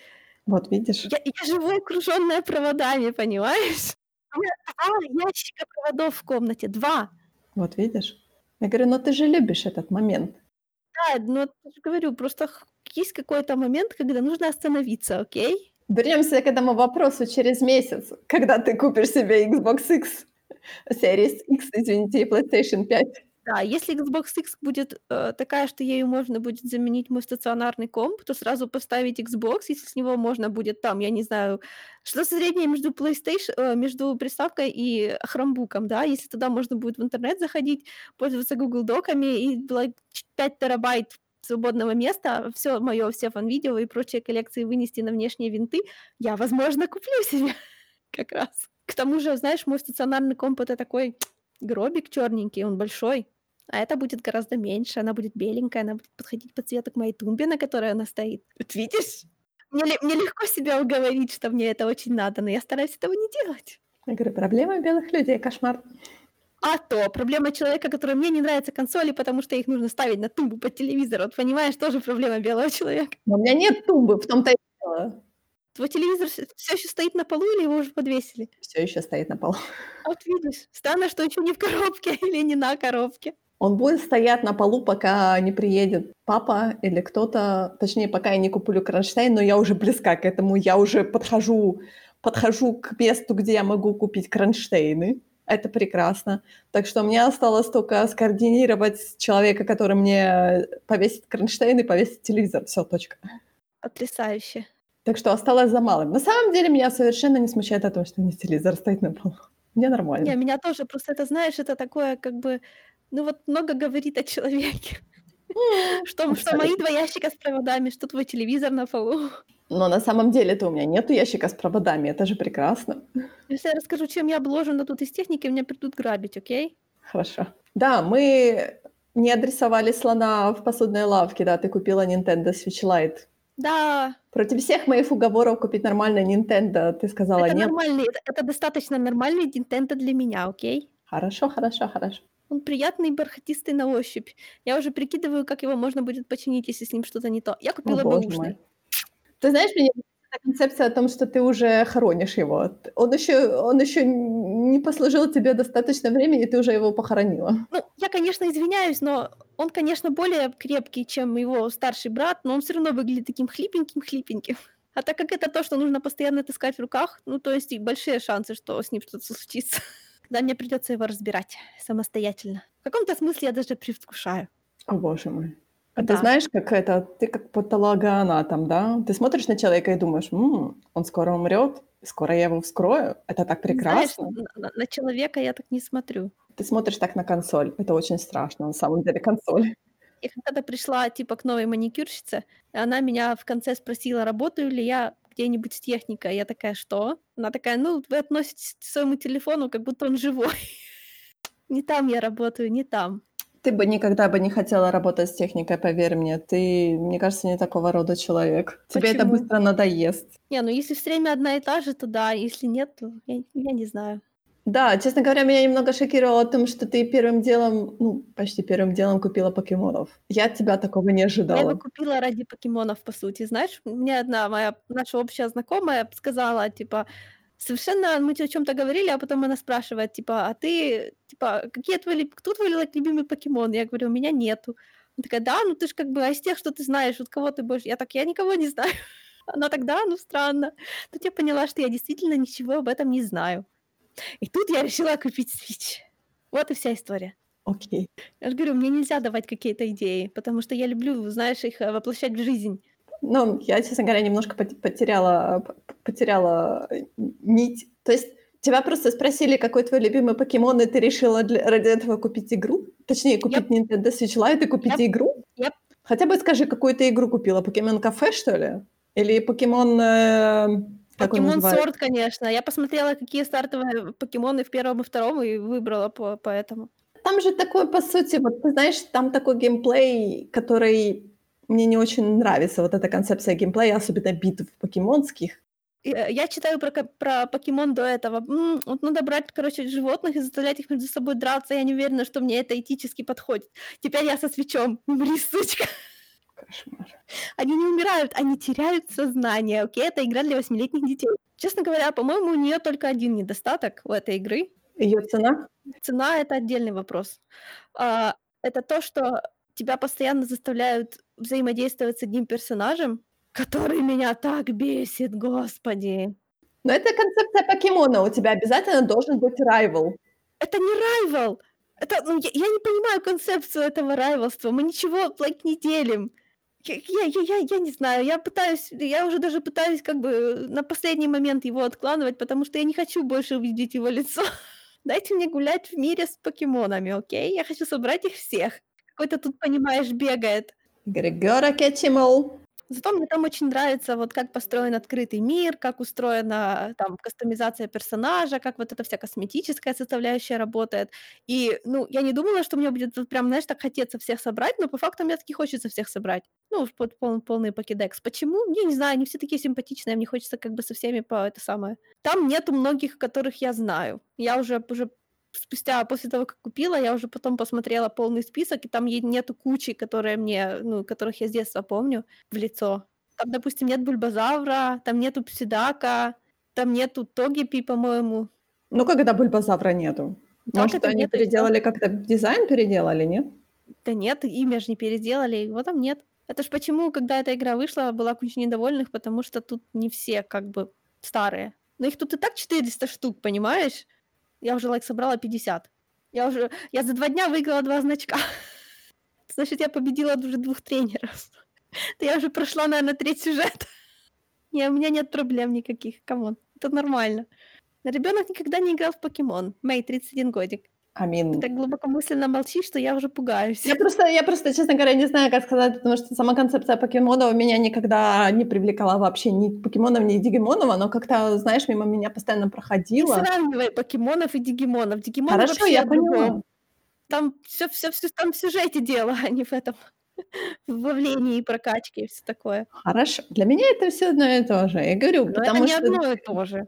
Вот видишь? Я, я живу окруженная проводами, понимаешь? У меня два ящика проводов в комнате, два. Вот видишь? Я говорю, ну ты же любишь этот момент. Да, но же говорю, просто есть какой-то момент, когда нужно остановиться, окей? Вернемся к этому вопросу через месяц, когда ты купишь себе Xbox X. Series X, извините, и PlayStation 5. Да, если Xbox X будет э, такая, что ею можно будет заменить мой стационарный комп, то сразу поставить Xbox, если с него можно будет там, я не знаю, что среднее между PlayStation, э, между приставкой и хромбуком, да, если туда можно будет в интернет заходить, пользоваться Google Доками и like, 5 терабайт свободного места, все мое, все фан-видео и прочие коллекции вынести на внешние винты, я, возможно, куплю себе как раз. К тому же, знаешь, мой стационарный комп это такой гробик черненький, он большой. А это будет гораздо меньше, она будет беленькая, она будет подходить по цвету к моей тумбе, на которой она стоит. Вот видишь? Мне, мне легко себя уговорить, что мне это очень надо, но я стараюсь этого не делать. Я говорю, проблема белых людей, кошмар. А то, проблема человека, который мне не нравятся консоли, потому что их нужно ставить на тумбу под телевизор. Вот понимаешь, тоже проблема белого человека. Но у меня нет тумбы, в том-то и дело. Твой телевизор все еще стоит на полу или его уже подвесили? Все еще стоит на полу. Вот видишь, странно, что еще не в коробке или не на коробке. Он будет стоять на полу, пока не приедет папа или кто-то, точнее, пока я не куплю кронштейн, но я уже близка к этому, я уже подхожу, подхожу к месту, где я могу купить кронштейны. Это прекрасно. Так что мне осталось только скоординировать человека, который мне повесит кронштейн и повесит телевизор. Все, точка. Потрясающе. Так что осталось за малым. На самом деле меня совершенно не смущает то, что у меня телевизор стоит на полу. Мне нормально. Не, меня тоже. Просто это, знаешь, это такое как бы... Ну вот много говорит о человеке. Что, что мои два ящика с проводами, что твой телевизор на полу. Но на самом деле-то у меня нету ящика с проводами, это же прекрасно. Если я расскажу, чем я обложена тут из техники, меня придут грабить, окей? Хорошо. Да, мы не адресовали слона в посудной лавке, да, ты купила Nintendo Switch Lite. Да. Против всех моих уговоров купить нормальный Nintendo, ты сказала это нет. Нормальный, это, это достаточно нормальный Nintendo для меня, окей? Хорошо, хорошо, хорошо. Он приятный, бархатистый на ощупь. Я уже прикидываю, как его можно будет починить, если с ним что-то не то. Я купила О, бэушный. Ты знаешь, мне концепция о том, что ты уже хоронишь его. Он еще, он еще не послужил тебе достаточно времени, и ты уже его похоронила. Ну, я, конечно, извиняюсь, но он, конечно, более крепкий, чем его старший брат, но он все равно выглядит таким хлипеньким-хлипеньким. А так как это то, что нужно постоянно таскать в руках, ну, то есть и большие шансы, что с ним что-то случится. Да, мне придется его разбирать самостоятельно. В каком-то смысле я даже предвкушаю. О, боже мой. А да. ты знаешь, как это, ты как патологоанатом, да? Ты смотришь на человека и думаешь, М, он скоро умрет, скоро я его вскрою. Это так прекрасно. Знаешь, на, на человека я так не смотрю. Ты смотришь так на консоль. Это очень страшно, на самом деле, консоль. Я когда-то пришла, типа, к новой маникюрщице, и она меня в конце спросила, работаю ли я где-нибудь с техникой. Я такая: "Что?" Она такая: "Ну, вы относитесь к своему телефону, как будто он живой". Не там я работаю, не там. Ты бы никогда бы не хотела работать с техникой, поверь мне. Ты, мне кажется, не такого рода человек. Тебе это Почему? быстро надоест. Не, ну если всё время одна и та же, то да, если нет, то я я не знаю. Да, честно говоря, меня немного шокировало о том, что ты первым делом, ну, почти первым делом купила покемонов. Я от тебя такого не Я его ожидала. купила ради покемонов, по сути. Знаешь, мне одна моя наша общая знакомая сказала, типа, совершенно мы о чём-то говорили, а потом она спрашивает, типа: "А ты, типа, какие твои кто твой любимый покемон?" Я говорю: "У меня нету". Она такая: "Да, ну ты ж как бы, а из тех, что ты знаешь, вот кого ты больше" Я так: "Я никого не знаю". Она так: "Да, ну странно". Тут я поняла, что я действительно ничего об этом не знаю. И тут я решила купить Switch. Вот и вся история. Окей. Я же говорю, мне нельзя давать какие-то идеи, потому что я люблю, знаешь, их, э, воплощать в жизнь. Ну, я, честно говоря, немножко пот потеряла потеряла, нить. То есть тебя просто спросили, какой твой любимый покемон, и ты решила для ради этого купить игру? Точнее, купить Yep. Nintendo Switch Lite и купить Yep. игру? Yep. Хотя бы скажи, какую ты игру купила? Покемон Кафе, что ли? Или Покемон, э, Покемон? Sword, конечно. Я посмотрела, какие стартовые покемоны в первом и втором, и выбрала по по этому. Там же такой, по сути, вот ты знаешь, там такой геймплей, который мне не очень нравится, вот эта концепция геймплея, особенно битв покемонских. Э, я читаю про про покемон до этого. М, вот надо брать, короче, животных и заставлять их между собой драться. Я не уверена, что мне это этически подходит. Теперь я со свечом. Умри, сучка. Кошмар. Они не умирают, они теряют сознание, окей? Это игра для восьмилетних детей. Честно говоря, по-моему, у неё только один недостаток у этой игры. Её цена? Цена- это отдельный вопрос. А, это то, что тебя постоянно заставляют взаимодействовать с одним персонажем, который меня так бесит, господи. Но это концепция покемона. У тебя обязательно должен быть rival. Это не rival! Это, ну, я я не понимаю концепцию этого райволства. Мы ничего, лайк, не делим. Я я я я не знаю, я пытаюсь, я уже даже пытаюсь как бы, на последний момент его откладывать, потому что я не хочу больше увидеть его лицо. Дайте мне гулять в мире с покемонами, окей? Я хочу собрать их всех. Какой-то тут, понимаешь, бегает. Григора Кетчимал. Зато мне там очень нравится, вот как построен открытый мир, как устроена там кастомизация персонажа, как вот эта вся косметическая составляющая работает. И, ну, я не думала, что мне будет вот прям, знаешь, так хотеться всех собрать, но по факту мне таки хочется всех собрать. Ну, под пол полный покедекс. Почему? Я не знаю, они все такие симпатичные, мне хочется как бы со всеми по это самое. Там нету многих, которых я знаю. Я уже уже спустя после того, как купила, я уже потом посмотрела полный список, и там нету кучи, которые мне, ну, которых я с детства помню в лицо. Там, допустим, нет Бульбазавра, там нету Псидака, там нету Тогипи, по-моему. Ну, как это Бульбазавра нету? Так Может, они нету, переделали как-то дизайн переделали, нет? Да нет, имя ж не переделали, его там нет. Это ж почему, когда эта игра вышла, была куча недовольных, потому что тут не все как бы старые. Но их тут и так 400 штук, понимаешь? Я уже, like, собрала 50. Я уже я за 2 дня выиграла 2 значка. Значит, я победила уже 2 тренеров. Да я уже прошла, наверно, треть сюжета. Не, у меня нет проблем никаких, come on, это нормально. Ребёнок никогда не играл в покемон. Мэй, 31 годик. Ты Амин. так глубокомысленно молчишь, что я уже пугаюсь. Я просто я просто, честно говоря, не знаю, как сказать, потому что сама концепция покемонов меня никогда не привлекала вообще ни покемонов, ни дигимонов. Оно как-то, знаешь, мимо меня постоянно Не проходило. сравнивай покемонов и дигимонов. Дигимоны Хорошо, я поняла. Там всё всё всё там в сюжете дело, а не в этом, в вовлении и прокачке и всё такое. Хорошо. Для меня это всё одно и то же. Я говорю, Но это потому не что одно и то же.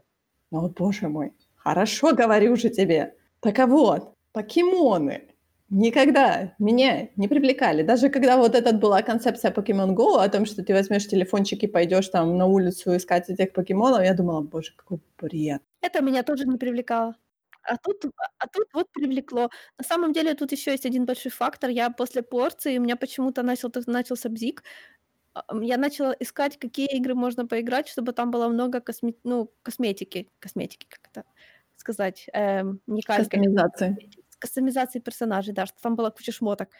О, боже мой. Хорошо, говорю же тебе. Так а вот, покемоны никогда меня не привлекали. Даже когда вот эта была концепция Pokemon Go о том, что ты возьмешь телефончик и пойдешь там на улицу искать этих покемонов, я думала: "Боже, какой бред". Это меня тоже не привлекало. А тут а тут вот привлекло. На самом деле тут ещё есть один большой фактор. Я после порции, у меня почему-то начал начался бзик. А, я начала искать, какие игры можно поиграть, чтобы там было много косме ну, косметики. Косметики, как это сказать, эм, не калькой. Кастомизации. Кастомизации персонажей, да, что там была куча шмоток.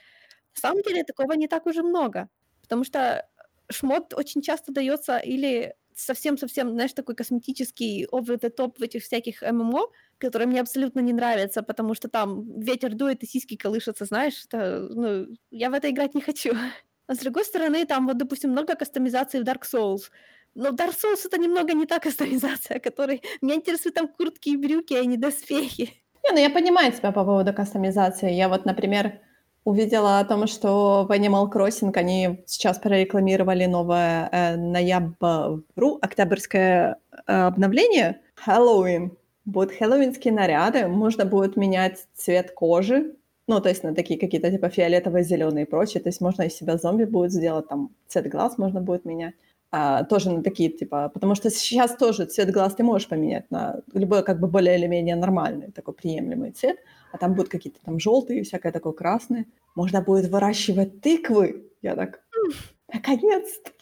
На самом деле такого не так уж и много, потому что шмот очень часто даётся или совсем-совсем, знаешь, такой косметический over the top в этих всяких ММО, который мне абсолютно не нравится, потому что там ветер дует и сиськи колышутся, знаешь, это, ну, я в это играть не хочу. А с другой стороны, там вот, допустим, много кастомизации в Dark Souls. Но Dark Souls это немного не та кастомизация, которой... Меня интересуют там куртки и брюки, а не доспехи. Не, ну я понимаю тебя по поводу кастомизации. Я вот, например, увидела о том, что в Animal Crossing они сейчас прорекламировали новое э, ноябрь, октябрьское э, обновление Хэллоуин. Будут хэллоуинские наряды, можно будет менять цвет кожи, ну, то есть на такие какие-то типа фиолетовые, зеленые и прочее. То есть можно из себя зомби будет сделать, там цвет глаз можно будет менять. А, тоже на такие, типа, потому что сейчас тоже цвет глаз ты можешь поменять на любой как бы более или менее нормальный, такой приемлемый цвет, а там будут какие-то там желтые, всякое такое красное. Можно будет выращивать тыквы. Я так, наконец-то,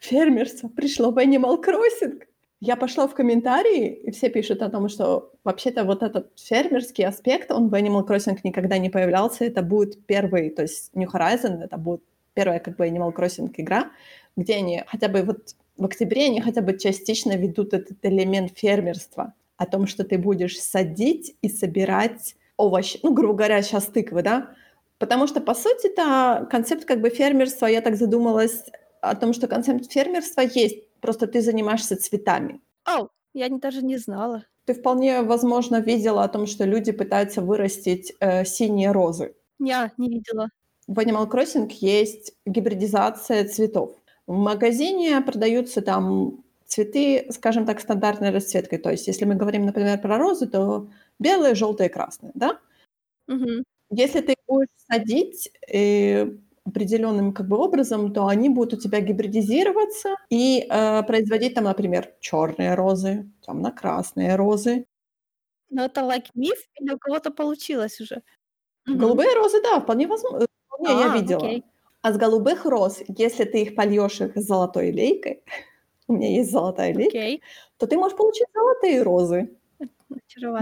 фермерство пришло в Animal Crossing. Я пошла в комментарии, и все пишут о том, что вообще-то вот этот фермерский аспект, он в Animal Crossing никогда не появлялся. Это будет первый, то есть New Horizon, это будет первая как бы Animal Crossing игра, где они хотя бы вот в октябре они хотя бы частично ведут этот элемент фермерства о том, что ты будешь садить и собирать овощи, ну, грубо говоря, сейчас тыквы, да, потому что, по сути, это концепт как бы фермерства, я так задумалась о том, что концепт фермерства есть, просто ты занимаешься цветами. О, я не, даже не знала. Ты вполне, возможно, видела о том, что люди пытаются вырастить э, синие розы. Я не видела. В Animal Crossing есть гибридизация цветов. В магазине продаются там цветы, скажем так, стандартной расцветкой. То есть, если мы говорим, например, про розы, то белые, желтые, красные, да? Угу. Если ты будешь садить э, определенным как бы образом, то они будут у тебя гибридизироваться и э, производить там, например, черные розы, темно-красные розы. Но это like миф или у кого-то получилось уже? Голубые розы, да, вполне возможно. Вполне я А, видела. окей. А с голубых роз, если ты их польешь их золотой лейкой, у меня есть золотая лейка, Окей. то ты можешь получить золотые розы.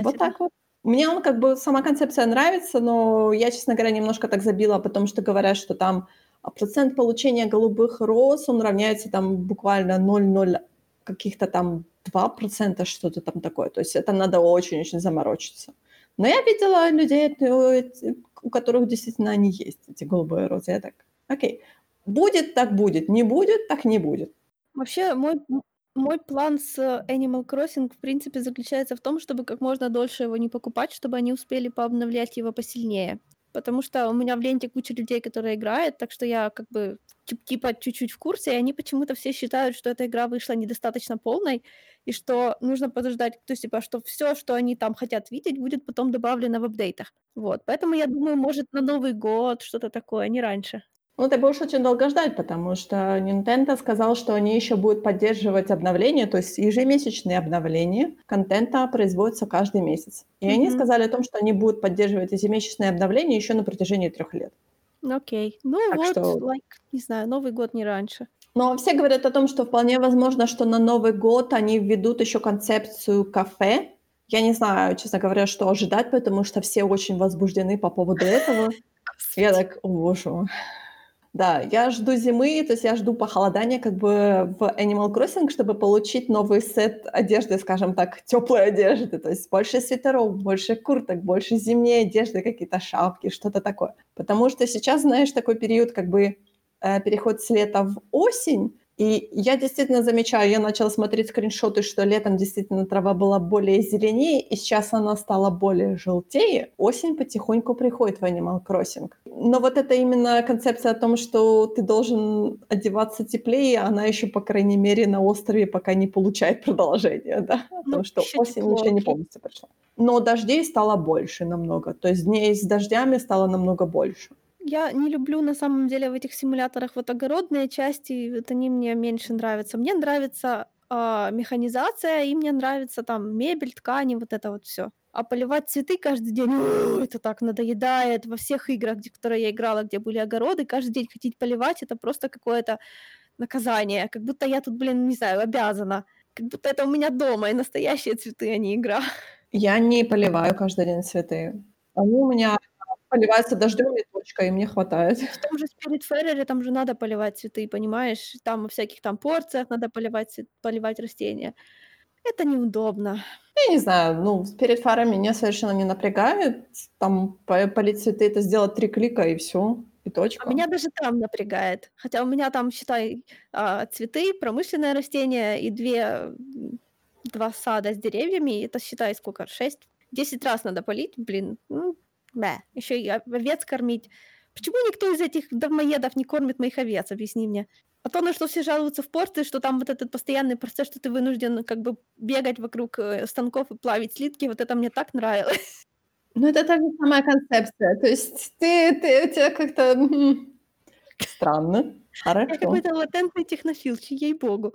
Вот так вот. Мне он как бы сама концепция нравится, но я, честно говоря, немножко так забила, потому что говорят, что там а, процент получения голубых роз, он равняется там буквально 0,0 каких-то там 2%, что-то там такое. То есть это надо очень-очень заморочиться. Но я видела людей, э, у которых действительно они есть, эти голубые розы. Я так, окей, будет, так будет, не будет, так не будет. Вообще, мой, мой план с Animal Crossing, в принципе, заключается в том, чтобы как можно дольше его не покупать, чтобы они успели пообновлять его посильнее. Потому что у меня в ленте куча людей, которые играют, так что я как бы тип- типа чуть-чуть в курсе, и они почему-то все считают, что эта игра вышла недостаточно полной, и что нужно подождать, то есть типа, что все, что они там хотят видеть, будет потом добавлено в апдейтах. Вот, поэтому я думаю, может, на Новый год что-то такое, не раньше. Ну, ты будешь очень долго ждать, потому что Nintendo сказал, что они еще будут поддерживать обновления, то есть ежемесячные обновления контента производятся каждый месяц. И они Мгм. сказали о том, что они будут поддерживать ежемесячные обновления еще на протяжении трех лет. Ну, Окей. Ну Так вот, что- like, не знаю, Новый год не раньше. Но все говорят о том, что вполне возможно, что на Новый год они введут еще концепцию кафе. Я не знаю, честно говоря, что ожидать, потому что все очень возбуждены по поводу этого. Я так, о боже мой. Да, я жду зимы, то есть я жду похолодания как бы в Animal Crossing, чтобы получить новый сет одежды, скажем так, теплой одежды. То есть больше свитеров, больше курток, больше зимней одежды, какие-то шапки, что-то такое. Потому что сейчас, знаешь, такой период как бы э, переход с лета в осень, и я действительно замечаю, я начала смотреть скриншоты, что летом действительно трава была более зеленее, и сейчас она стала более желтее. Осень потихоньку приходит в Animal Crossing. Но вот это именно концепция о том, что ты должен одеваться теплее, она еще, по крайней мере, на острове пока не получает продолжения, да? Ну, Потому что ещё осень тепло, еще не полностью пришла. Но дождей стало больше намного. То есть дней с дождями стало намного больше. Я не люблю на самом деле в этих симуляторах вот огородные части, вот они мне меньше нравятся. Мне нравится а, механизация, и мне нравится там мебель, ткани, вот это вот все. А поливать цветы каждый день, «Ой, это так надоедает. Во всех играх, где, которые я играла, где были огороды, каждый день хотеть поливать, это просто какое-то наказание. Как будто я тут, блин, не знаю, обязана. Как будто это у меня дома, и настоящие цветы, а не игра. Я не поливаю каждый день цветы. Они у меня поливается дождем и точка, и мне хватает. В том же Spiritfarer там же надо поливать цветы, понимаешь? Там во всяких там порциях надо поливать поливать растения. Это неудобно. Я не знаю, ну, Spiritfarer меня совершенно не напрягает. Там по полить цветы- это сделать 3 клика и всё, и А точка. меня даже там напрягает. Хотя у меня там, считай, а, цветы, промышленное растение и 2, м, 2 сада с деревьями. Это считай сколько? 6-10 раз надо полить, блин. Ну, бэ. Ещё и овец кормить. Почему никто из этих дармоедов не кормит моих овец, объясни мне? А то, на что все жалуются в порты, что там вот этот постоянный процесс, что ты вынужден как бы бегать вокруг, э, станков и плавить слитки, вот это мне так нравилось. Ну, это та же самая концепция. То есть ты ты у тя как-то, м, странно. Я Хорошо. какой-то латентный технофил, ч ей-богу.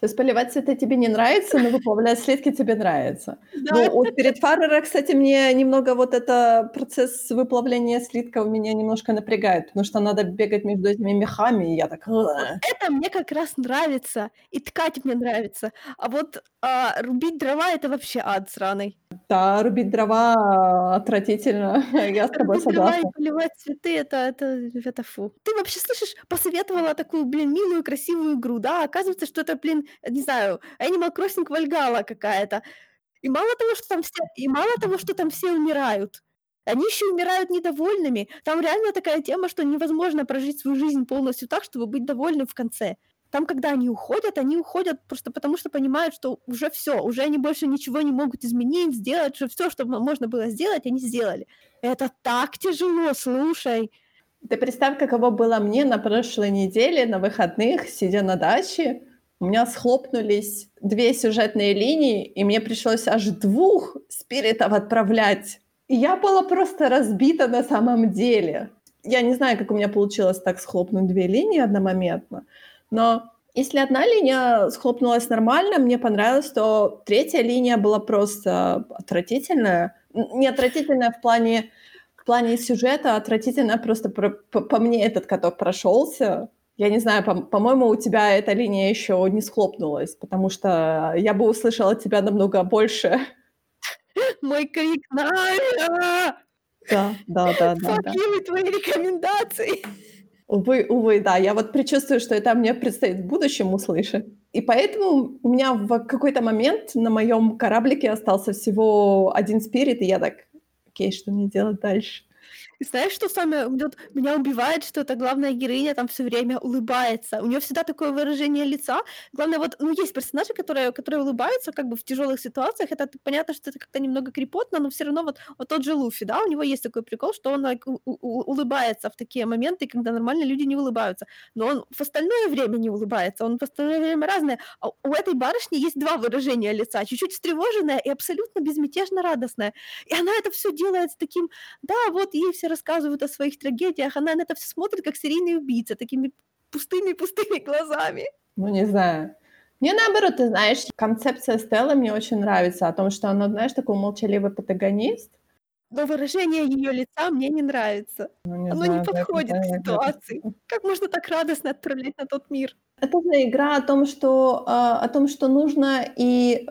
То есть поливать цветы тебе не нравится, но выплавлять слитки тебе нравится. Да. Ну, у Spiritfarer, кстати, мне немного вот это процесс выплавления слитков меня немножко напрягает, потому что надо бегать между этими мехами, и я так: Вот это мне как раз нравится, и ткать мне нравится. А вот, а, рубить дрова- это вообще ад сраный. Да, рубить дрова отвратительно. Я с тобой Рубить дрова и согласна. поливать цветы- это это это фу. Ты вообще слышишь, посоветовала такую, блин, милую, красивую игру, да? Оказывается, что это, блин, не знаю, Animal Crossing Valhalla какая-то. И мало того, что там все и мало того, что там все умирают, они ещё умирают недовольными. Там реально такая тема, что невозможно прожить свою жизнь полностью так, чтобы быть довольным в конце. Там, когда они уходят, они уходят просто потому, что понимают, что уже всё, уже они больше ничего не могут изменить, сделать, что всё, что мо можно было сделать, они сделали. Это так тяжело, слушай. Ты представь, каково было мне на прошлой неделе на выходных, сидя на даче. У меня схлопнулись 2 сюжетные линии, и мне пришлось аж 2 спиритов отправлять. И я была просто разбита на самом деле. Я не знаю, как у меня получилось так схлопнуть 2 линии одномоментно, но если 1 линия схлопнулась нормально, мне понравилось, то 3 линия была просто отвратительная. Не отвратительная в плане в плане сюжета, а отвратительная просто про по по мне этот каток прошёлся. Я не знаю, пом по-моему, у тебя эта линия ещё не схлопнулась, потому что я бы услышала тебя намного больше. Мой крик: "Найя!" Да. Fuck you и твои рекомендации. Увы, увы, да. Я вот предчувствую, что это мне предстоит в будущем услышать. И поэтому у меня в какой-то момент на моём кораблике остался всего 1 спирит, и я так: "Окей, что мне делать дальше?" И знаешь, что самое вот меня убивает, что эта главная героиня там всё время улыбается. У неё всегда такое выражение лица. Главное, вот, ну, есть персонажи, которые которые улыбаются как бы в тяжёлых ситуациях. Это понятно, что это как-то немного крипотно, но всё равно вот вот тот же Луфи, да, у него есть такой прикол, что он like улыбается в такие моменты, когда нормально люди не улыбаются. Но он в остальное время не улыбается, он в остальное время разное. А у этой барышни есть 2 выражения лица: чуть-чуть встревоженное и абсолютно безмятежно радостное. И она это всё делает с таким: да, вот ей все рассказывают о своих трагедиях, она на это всё смотрит, как серийный убийца, такими пустыми-пустыми глазами. Ну, не знаю. Мне наоборот, ты знаешь, концепция Стеллы мне очень нравится о том, что она, знаешь, такой молчаливый протагонист. Но выражение её лица мне не нравится. Ну, не Оно знаю, не подходит это к как это ситуации. Как можно так радостно отправлять на тот мир? Это игра о том, что, а, о том, что нужно и,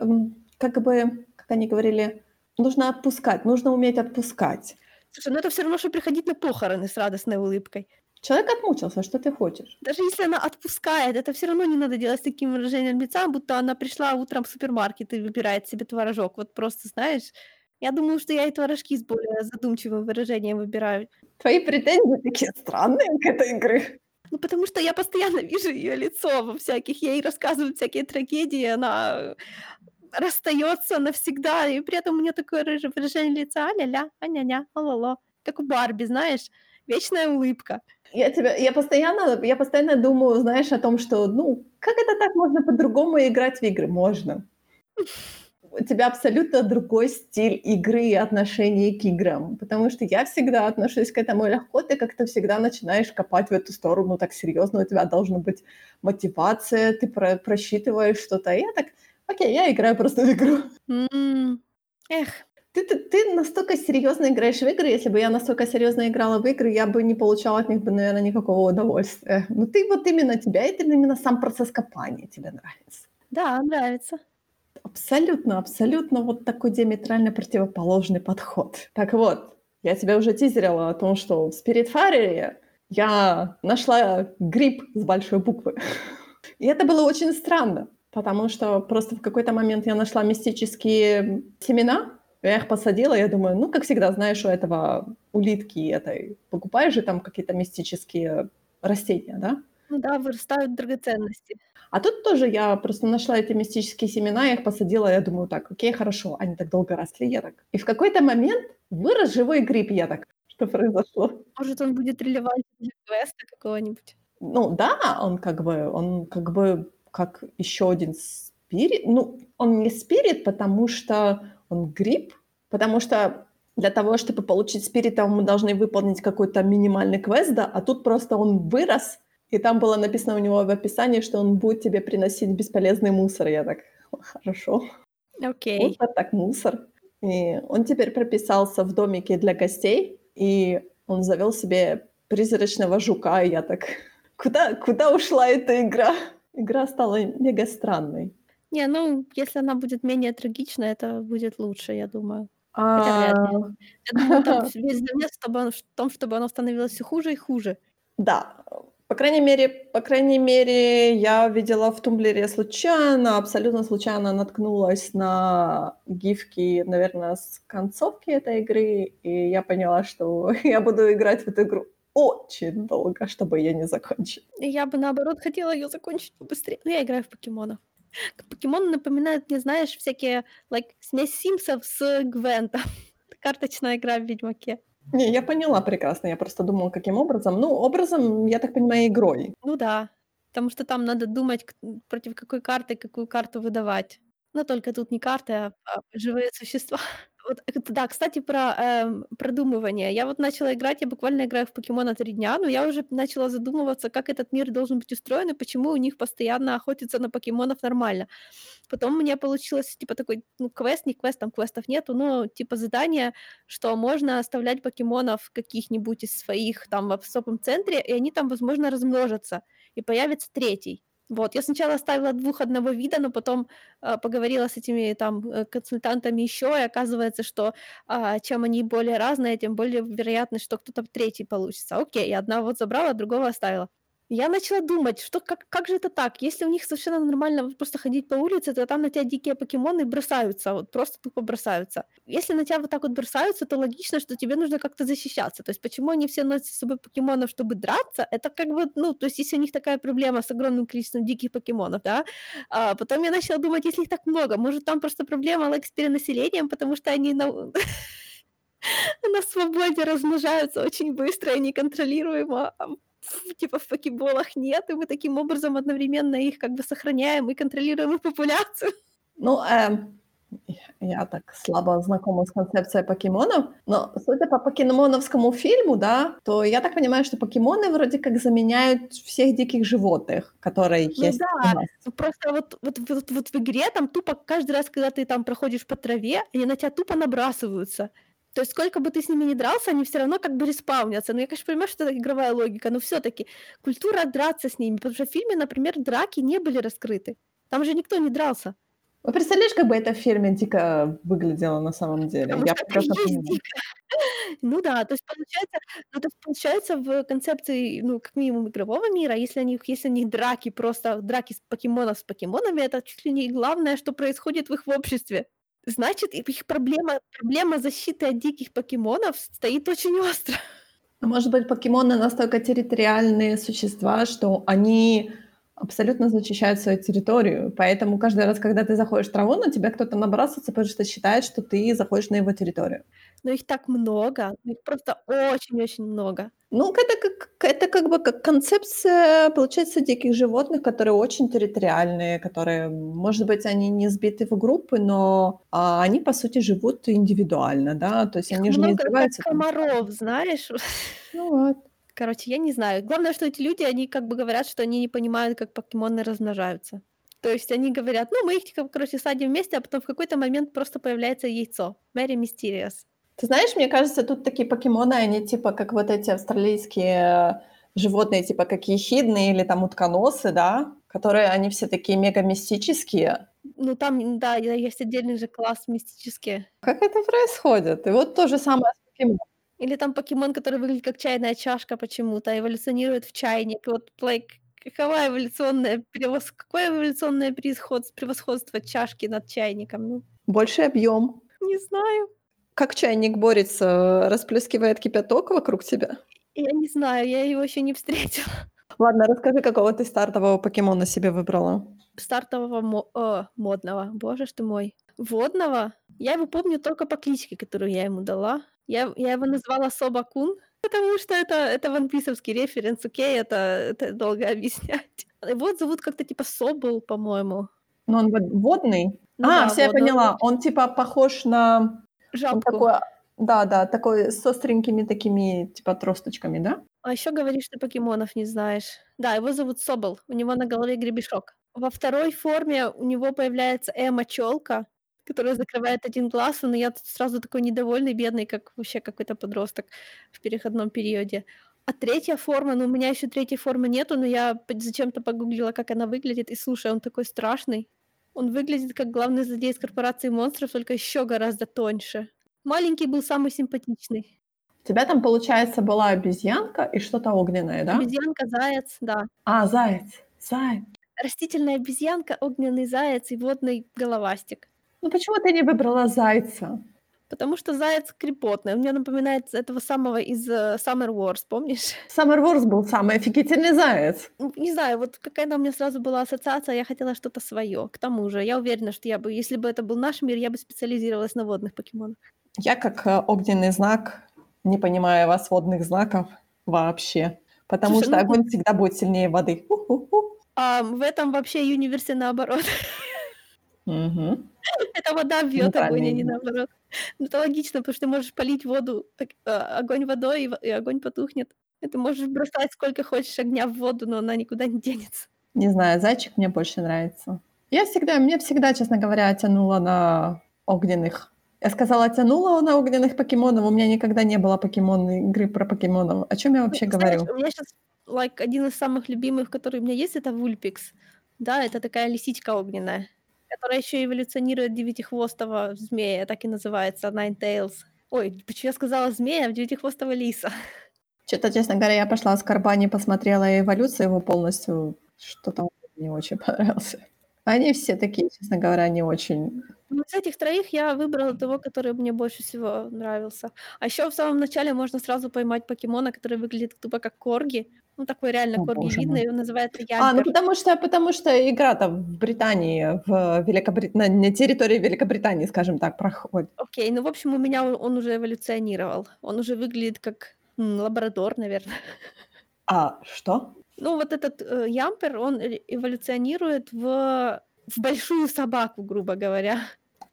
как бы, как они говорили, нужно отпускать, нужно уметь отпускать. Слушай, ну это всё равно, что приходить на похороны с радостной улыбкой. Человек отмучился, что ты хочешь? Даже если она отпускает, это всё равно не надо делать с таким выражением лица, будто она пришла утром в супермаркет и выбирает себе творожок. Вот просто, знаешь, я думаю, что я и творожки с более задумчивым выражением выбираю. Твои претензии такие странные к этой игры. Ну, потому что я постоянно вижу её лицо во всяких ей рассказывают всякие трагедии, она расстаётся навсегда, и при этом у неё такое выражение лица: "А-ля-ля, а-ня-ня, а-ла-ла". Как у Барби, знаешь, вечная улыбка. Я тебя я постоянно я постоянно думаю, знаешь, о том, что, ну, как это так можно по-другому играть в игры? Можно. У тебя абсолютно другой стиль игры и отношение к играм, потому что я всегда отношусь к этому легко. Ты как-то всегда начинаешь копать в эту сторону так серьёзно, у тебя должна быть мотивация, ты про просчитываешь что-то. И я так: "Окей, я играю просто в игру". Эх. Ты ты ты настолько серьёзно играешь в игры. Если бы я настолько серьёзно играла в игры, я бы не получала от них бы, наверно, никакого удовольствия. Но ты вот именно тебя это именно сам процесс копания тебе нравится. Да, нравится. Абсолютно абсолютно вот такой диаметрально противоположный подход. Так вот, Я тебе уже тизерила о том, что в Spiritfarer я нашла гриб с большой буквы. И это было очень странно, потому что просто в какой-то момент я нашла мистические семена, я их посадила, я думаю, ну, как всегда, знаешь, у этого улитки этой, покупаешь же там какие-то мистические растения, да? Ну да, вырастают драгоценности. А тут тоже я просто нашла эти мистические семена, я их посадила, я думаю, так, окей, хорошо, они так долго росли, я так. И в какой-то момент вырос живой гриб, я так, что произошло? Может, он будет релевантен для квеста какого-нибудь? Ну да, он как бы, он как бы как еще один спирит. Ну, он не спирит, потому что он гриб, потому что для того, чтобы получить спирита, мы должны выполнить какой-то минимальный квест, да, а тут просто он вырос, и там было написано у него в описании, что он будет тебе приносить бесполезный мусор. Я так, хорошо. Окей. Okay. Вот так мусор. И он теперь прописался в домике для гостей, и он завел себе призрачного жука, и я так, куда, куда ушла эта игра? Игра стала мега странной. Не, ну, если она будет менее трагична, это будет лучше, я думаю. Хотя вряд ли. А. Я думаю, весь замес в том, чтобы оно становилось все хуже и хуже. Да, по крайней мере по крайней мере, я видела в "Тумблере" случайно, абсолютно случайно наткнулась на гифки, наверное, с концовки этой игры, и я поняла, что я буду играть в эту игру очень долго, чтобы её не закончить. Я бы, наоборот, хотела её закончить побыстрее. Но я играю в покемонов. Покемоны напоминают мне, знаешь, всякие, like, смесь Симсов с Гвентом. Карточная игра в Ведьмаке. Не, я поняла прекрасно. Я просто думала, каким образом. Ну, образом, я так понимаю, игрой. Ну да, потому что там надо думать, против какой карты какую карту выдавать. Но только тут не карты, а а живые существа. Вот, э, да, кстати, про, эм, продумывание. Я вот начала играть, я буквально играю в "Покемона" 3 дня, но я уже начала задумываться, как этот мир должен быть устроен и почему у них постоянно охотятся на покемонов нормально. Потом у меня получилось, типа, такой, ну, квест, не квест, там квестов нету, но, типа, задание, что можно оставлять покемонов каких-нибудь из своих там в особом центре, и они там, возможно, размножатся, и появится третий. Вот, я сначала оставила двух одного вида, но потом, э, поговорила с этими там, э, консультантами еще, и оказывается, что, а, чем они более разные, тем более вероятность, что кто-то третий получится. Окей, я одного забрала, другого оставила. Я начала думать, что как как же это так? Если у них совершенно нормально просто ходить по улице, то там на тебя дикие покемоны бросаются, вот просто тупо бросаются. Если на тебя вот так вот бросаются, то логично, что тебе нужно как-то защищаться. То есть почему они все носят с собой покемонов, чтобы драться? Это как бы, ну, то есть если у них такая проблема с огромным количеством диких покемонов, да? А потом я начала думать, если их так много, может там просто проблема like, с перенаселением, потому что они на на свободе размножаются очень быстро и неконтролируемо, типа в покеболах нет, и мы таким образом одновременно их как бы сохраняем и контролируем их популяцию. Ну, эм, я так слабо знакома с концепцией покемонов, но судя по покемоновскому фильму, да, то я так понимаю, что покемоны вроде как заменяют всех диких животных, которые Ну есть да, просто вот вот вот вот в игре там тупо каждый раз, когда ты там проходишь по траве, они на тебя тупо набрасываются. То есть сколько бы ты с ними ни дрался, они все равно как бы респаунятся. Ну, я, конечно, понимаю, что это игровая логика, но все таки культура драться с ними. Потому что в фильме, например, драки не были раскрыты. Там же никто не дрался. Ну, представляешь, как бы это в фильме дико выглядело на самом деле? Потому Я прекрасно понимаю. Ну да, то есть получается ну, то есть получается в концепции, ну, как минимум игрового мира, если у них если у них драки, просто драки с покемонов с покемонами, это чуть ли не главное, что происходит в их обществе. Значит, их проблема проблема защиты от диких покемонов стоит очень остро. А может быть, покемоны настолько территориальные существа, что они абсолютно защищают свою территорию, поэтому каждый раз, когда ты заходишь в траву, на тебя кто-то набрасывается, потому что считает, что ты заходишь на его территорию. Но их так много, их просто очень-очень много. Ну, это как это как бы как концепция, получается, диких животных, которые очень территориальные, которые, может быть, они не сбиты в группы, но, а, они, по сути, живут индивидуально, да, то есть Их они же не много, как там. комаров, знаешь. Ну вот. Короче, я не знаю. Главное, что эти люди, они как бы говорят, что они не понимают, как покемоны размножаются. То есть они говорят: "Ну, мы их, короче, садим вместе", а потом в какой-то момент просто появляется яйцо. Very mysterious. Ты знаешь, мне кажется, тут такие покемоны, они типа как вот эти австралийские животные, типа как ехидны или там утконосы, да, которые они все такие мега мистические. Ну, там, да, есть отдельный же класс мистические. Как это происходит? И вот то же самое с покемонами. Или там покемон, который выглядит как чайная чашка почему-то, эволюционирует в чайник. Вот, like, какова эволюционная превос какое эволюционное превосход превосходство чашки над чайником? Ну, Больший объем. не знаю. Как чайник борется, расплескивает кипяток вокруг тебя? Я не знаю, я его еще не встретила. Ладно, расскажи, какого ты стартового покемона себе выбрала? Стартового мо э, модного, боже ж ты мой. Водного? Я его помню только по кличке, которую я ему дала. Я я его назвала Соба-кун, потому что это это ванписовский референс, окей, это это долго объяснять. Его зовут как-то типа Собл, по-моему. Ну, он вот водный? Ну а, да, все, я водного. поняла. Он типа похож на... Он Жабку. такой, да-да, такой с остренькими такими типа тросточками, да? А еще говоришь, ты покемонов не знаешь. Да, его зовут Собол, у него на голове гребешок. Во второй форме у него появляется эмо-челка, которая закрывает один глаз, но я тут сразу такой недовольный, бедный, как вообще какой-то подросток в переходном периоде. А третья форма, ну у меня еще третьей формы нету, но я зачем-то погуглила, как она выглядит, и слушай, он такой страшный. Он выглядит как главный злодей из корпорации монстров, только еще гораздо тоньше. Маленький был самый симпатичный. У тебя там, получается, была обезьянка и что-то огненное, да? Обезьянка, заяц, да. А, заяц. Заяц. Растительная обезьянка, огненный заяц и водный головастик. Ну почему ты не выбрала зайца? Потому что заяц крепотный. Он мне напоминает этого самого из э, Summer Wars, помнишь? Summer Wars был самый офигительный заяц. Не знаю, вот какая-то у меня сразу была ассоциация, я хотела что-то свое. К тому же, я уверена, что я бы, если бы это был наш мир, я бы специализировалась на водных покемонах. Я как э, огненный знак не понимаю вас водных знаков вообще. Потому Слушай, что ну- огонь всегда будет сильнее воды. А в этом вообще универсе наоборот. Мгм. Это вода бьет огонь, а не наоборот. Ну, это логично, потому что ты можешь полить воду, так, а, огонь водой, и, огонь потухнет. И ты можешь бросать сколько хочешь огня в воду, но она никуда не денется. Не знаю, зайчик мне больше нравится. Я всегда, мне всегда, честно говоря, тянуло на огненных. Я сказала, тянула на огненных покемонов. У меня никогда не было покемонной игры про покемонов. О чем я вообще Ну, знаешь, говорю? у меня сейчас like, один из самых любимых, который у меня есть, это Вульпикс. Да, это такая лисичка огненная, которая еще эволюционирует девятихвостого змея, так и называется, Ninetales. Ой, почему я сказала змея, а девятихвостого лиса? Что-то, честно говоря, я пошла с Карбани, посмотрела эволюцию его полностью. Что-то не очень понравился. Они все такие, честно говоря, не очень. Ну, из этих троих я выбрала того, который мне больше всего нравился. А еще в самом начале можно сразу поймать покемона, который выглядит тупо как корги. Ну, такой реально О, корги боже видный, мой. и он называется А, ну Ямпер. потому что, потому что игра-то в Британии, в Великобрит... на, территории Великобритании, скажем так, проходит. Окей, ну, в общем, у меня он, он уже эволюционировал. Он уже выглядит как м, лабрадор, наверное. А что? Ну, вот этот э, Ямпер, он э- эволюционирует в, в большую собаку, грубо говоря.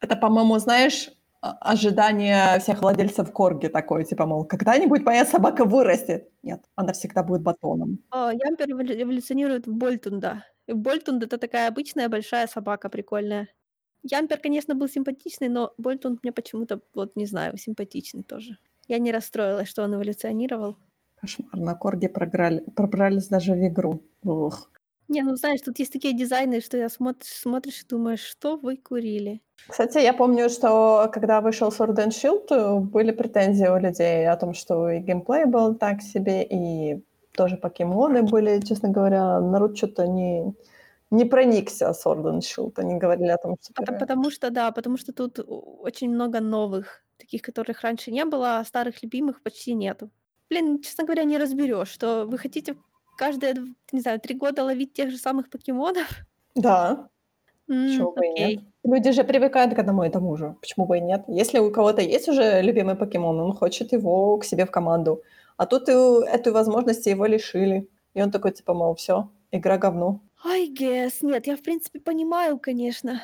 Это, по-моему, знаешь, ожидание всех владельцев корги такое, типа, мол, когда-нибудь моя собака вырастет. Нет, она всегда будет батоном. А, Ямпер эволю- эволюционирует в Больтунда. И Больтунд это такая обычная большая собака прикольная. Ямпер, конечно, был симпатичный, но Больтунд мне почему-то, вот не знаю, симпатичный тоже. Я не расстроилась, что он эволюционировал. Кошмарно, корги програли, пробрались даже в игру. Ух. Не, ну знаешь, тут есть такие дизайны, что я смотришь, смотришь и думаешь, что вы курили. Кстати, я помню, что когда вышел Sword and Shield, были претензии у людей о том, что и геймплей был так себе, и тоже покемоны были, честно говоря, народ что-то не, не проникся Sword and Shield. Они говорили о том, что... Пото- первое- Потому что, да, потому что тут очень много новых, таких, которых раньше не было, а старых любимых почти нету. Блин, честно говоря, не разберешь, что вы хотите каждые, не знаю, три года ловить тех же самых покемонов? Да, М, почему бы и нет? Люди же привыкают к одному и тому же. Почему бы и нет? Если у кого-то есть уже любимый покемон, он хочет его к себе в команду. А тут и эту возможность его лишили. И он такой, типа, мол, все, игра говно. I guess. Нет, я, в принципе, понимаю, конечно.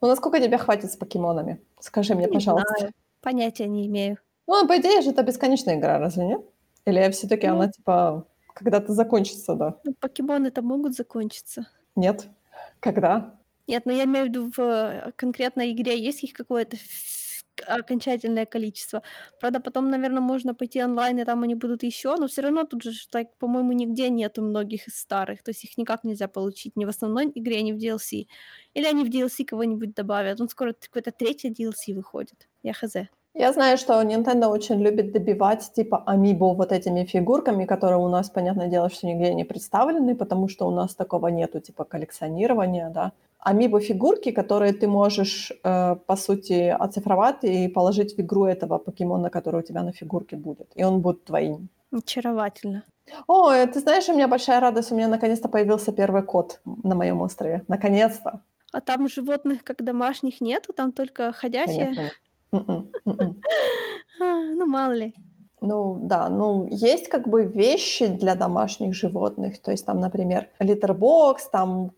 Ну, насколько тебя хватит с покемонами? Скажи мне, Не пожалуйста. знаю. Понятия не имею. Ну, по идее же это бесконечная игра, разве нет? Или все-таки Ну. она, типа, когда-то закончится, да? Ну, покемоны-то могут закончиться. Нет? Когда? Нет, но я имею в виду, в э, конкретной игре есть их какое-то окончательное количество. Правда, потом, наверное, можно пойти онлайн, и там они будут еще, но все равно тут же, так, по-моему, нигде нету многих из старых, то есть их никак нельзя получить ни в основной игре, ни в DLC. Или они в DLC кого-нибудь добавят. Он скоро какой-то третий DLC выходит. Я хз. Я знаю, что Nintendo очень любит добивать типа Amiibo вот этими фигурками, которые у нас, понятное дело, что нигде не представлены, потому что у нас такого нету, типа коллекционирования, да. Amiibo фигурки, которые ты можешь, э, по сути, оцифровать и положить в игру этого покемона, который у тебя на фигурке будет, и он будет твоим. Очаровательно. О, э, ты знаешь, у меня большая радость, у меня наконец-то появился первый кот на моем острове. Наконец-то. А там животных как домашних нету, там только ходячие? Конечно. М-м, м-м. А, ну, мало ли. Ну да, ну есть как бы вещи для домашних животных, то есть там, например, литербокс, там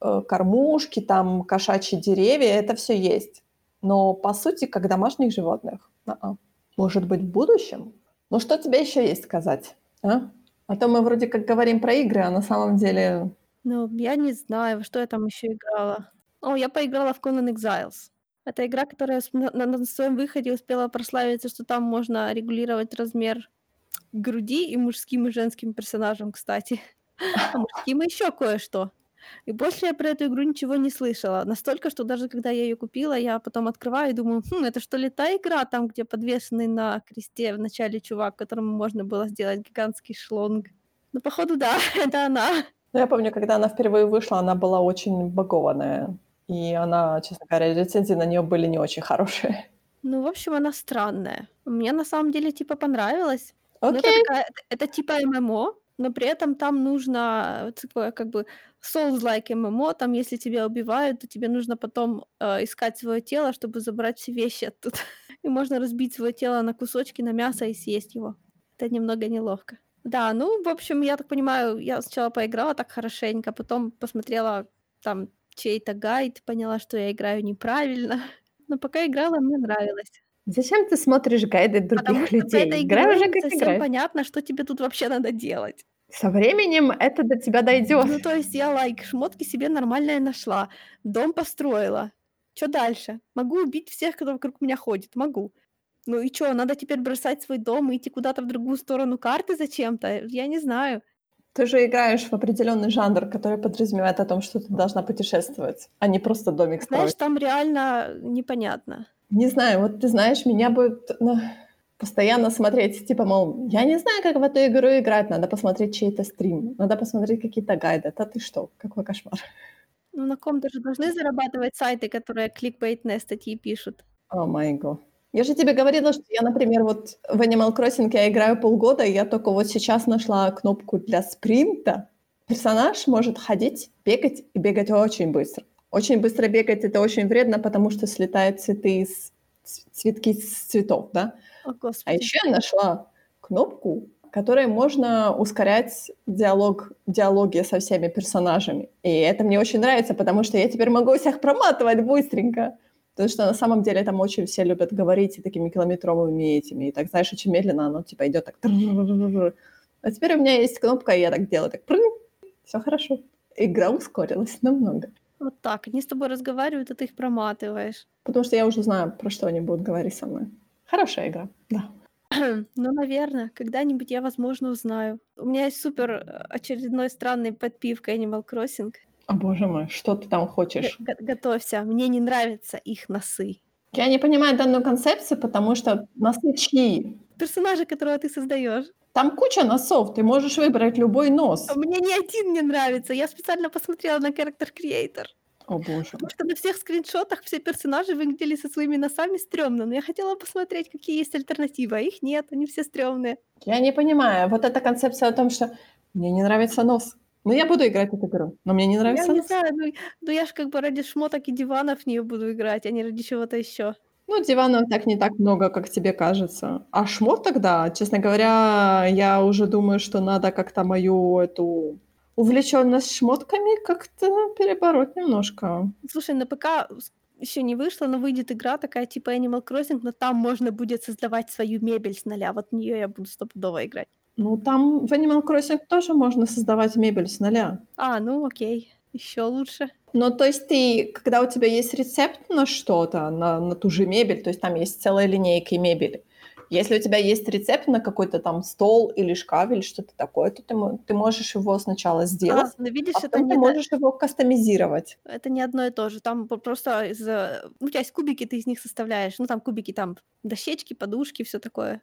э, кормушки, там кошачьи деревья, это все есть. Но по сути, как домашних животных, а-а. может быть, в будущем. Ну что тебе еще есть сказать? А? а то мы вроде как говорим про игры, а на самом деле... Ну, я не знаю, что я там еще играла. О, я поиграла в Conan Exiles. Это игра, которая на, на, на своем выходе успела прославиться, что там можно регулировать размер груди и мужским, и женским персонажам, кстати. А мужским еще кое-что. И больше я про эту игру ничего не слышала. Настолько, что даже когда я ее купила, я потом открываю и думаю, хм, это что ли та игра, там, где подвешенный на кресте в начале чувак, которому можно было сделать гигантский шлонг. Ну, походу, да, это она. Ну, я помню, когда она впервые вышла, она была очень багованная. И она, честно говоря, рецензии на нее были не очень хорошие. Ну, в общем, она странная. Мне на самом деле типа понравилось. Окей. Ну, это, такая, это типа ММО, но при этом там нужно такое как бы Souls-like ММО, там если тебя убивают, то тебе нужно потом э, искать свое тело, чтобы забрать все вещи оттуда. И можно разбить свое тело на кусочки, на мясо и съесть его. Это немного неловко. Да, ну, в общем, я так понимаю, я сначала поиграла так хорошенько, потом посмотрела там чей-то гайд, поняла, что я играю неправильно. Но пока играла, мне нравилось. Зачем ты смотришь гайды других Потому что людей? этой Играй уже как совсем играй. понятно, что тебе тут вообще надо делать. Со временем это до тебя дойдет. Ну, то есть я лайк, шмотки себе нормальные нашла, дом построила. Что дальше? Могу убить всех, кто вокруг меня ходит? Могу. Ну и что, надо теперь бросать свой дом и идти куда-то в другую сторону карты зачем-то? Я не знаю. Ты же играешь в определенный жанр, который подразумевает о том, что ты должна путешествовать, а не просто домик Знаешь, строить. там реально непонятно. Не знаю, вот ты знаешь, меня бы ну, постоянно смотреть, типа, мол, я не знаю, как в эту игру играть, надо посмотреть чей-то стрим, надо посмотреть какие-то гайды. Да ты что, какой кошмар. Ну, на ком-то же должны зарабатывать сайты, которые кликбейтные статьи пишут. О май год. Я же тебе говорила, что я, например, вот в Animal Crossing я играю полгода, и я только вот сейчас нашла кнопку для спринта. Персонаж может ходить, бегать и бегать очень быстро. Очень быстро бегать это очень вредно, потому что слетают цветы из цветки с цветов, да? О, А еще я нашла кнопку, которой можно ускорять диалог, диалоги со всеми персонажами. И это мне очень нравится, потому что я теперь могу всех проматывать быстренько. Потому что на самом деле там очень все любят говорить и такими километровыми этими. И так, знаешь, очень медленно оно типа идет так. А теперь у меня есть кнопка, и я так делаю, так. Все хорошо. Игра ускорилась намного. Вот так. Они с тобой разговаривают, а ты их проматываешь. Потому что я уже знаю, про что они будут говорить со мной. Хорошая игра, да. Ну, наверное, когда-нибудь я, возможно, узнаю. У меня есть супер очередной странный подпив к Animal Crossing. О боже мой, что ты там хочешь? Г- готовься, мне не нравятся их носы. Я не понимаю данную концепцию, потому что носы чьи? Персонажи, которого ты создаешь. Там куча носов, ты можешь выбрать любой нос. Мне ни один не нравится. Я специально посмотрела на Character Creator. О боже. Потому что на всех скриншотах все персонажи выглядели со своими носами стрёмно. Но я хотела посмотреть, какие есть альтернативы. А их нет, они все стрёмные. Я не понимаю, вот эта концепция о том, что мне не нравится нос. Ну, я буду играть в эту игру, но мне не Я нравится не нос. знаю, ну, ну я ж как бы ради шмоток и диванов в нее буду играть, а не ради чего-то еще. Ну, диванов так не так много, как тебе кажется. А шмот тогда, честно говоря, я уже думаю, что надо как-то мою эту увлеченность шмотками как-то перебороть немножко. Слушай, на ПК еще не вышло, но выйдет игра такая типа Animal Crossing, но там можно будет создавать свою мебель с нуля. Вот в нее я буду стопудово играть. Ну, там в Animal Crossing тоже можно создавать мебель с нуля. А, ну окей, еще лучше. Ну, то есть ты, когда у тебя есть рецепт на что-то, на, на ту же мебель, то есть там есть целая линейка мебели, Если у тебя есть рецепт на какой-то там стол или шкаф или что-то такое, то ты, ты можешь его сначала сделать, а, ну, видишь, а потом это ты можешь его кастомизировать. Это не одно и то же. Там просто из... Ну, у тебя есть кубики, ты из них составляешь. Ну, там кубики, там дощечки, подушки, все такое.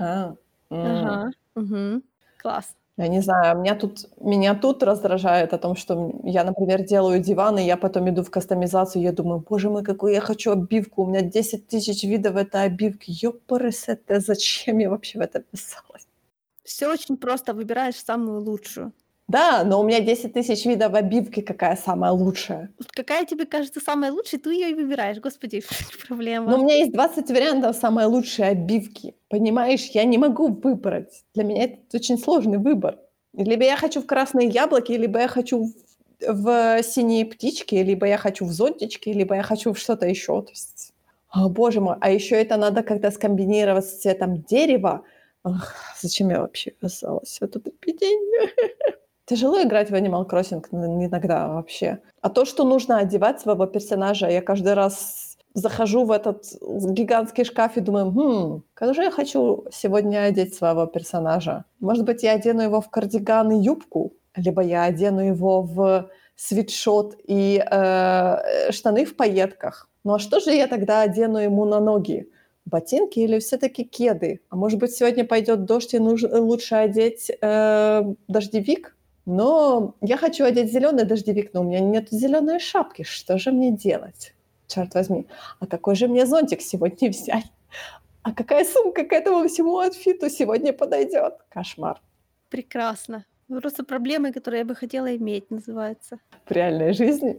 А, ага. Угу. Класс. Я не знаю, меня тут, меня тут раздражает о том, что я, например, делаю диван, и я потом иду в кастомизацию, я думаю, боже мой, какую я хочу обивку, у меня 10 тысяч видов этой обивки, ёпарасете, зачем я вообще в это писалась? Все очень просто, выбираешь самую лучшую. Да, но у меня 10 тысяч видов обивки, какая самая лучшая. Какая тебе кажется самая лучшая, ты ее и выбираешь. Господи, проблема. Но у меня есть 20 вариантов самой лучшей обивки. Понимаешь, я не могу выбрать. Для меня это очень сложный выбор. Либо я хочу в красные яблоки, либо я хочу в, в синие птички, либо я хочу в зонтички, либо я хочу в что-то еще. То есть, о, боже мой, а еще это надо когда скомбинировать с цветом дерева. Ах, зачем я вообще оказалась в эту эпидемию? Тяжело играть в Animal Crossing иногда вообще. А то, что нужно одевать своего персонажа, я каждый раз захожу в этот гигантский шкаф и думаю, хм, как же я хочу сегодня одеть своего персонажа. Может быть, я одену его в кардиган и юбку, либо я одену его в свитшот и э, штаны в пайетках. Ну а что же я тогда одену ему на ноги? Ботинки или все-таки кеды? А может быть, сегодня пойдет дождь и нужно лучше одеть э, дождевик? Но я хочу одеть зеленый дождевик, но у меня нет зеленой шапки. Что же мне делать? Черт возьми. А какой же мне зонтик сегодня взять? А какая сумка к этому всему outфиту сегодня подойдет? Кошмар. Прекрасно. Просто проблемы, которые я бы хотела иметь, называется. В реальной жизни?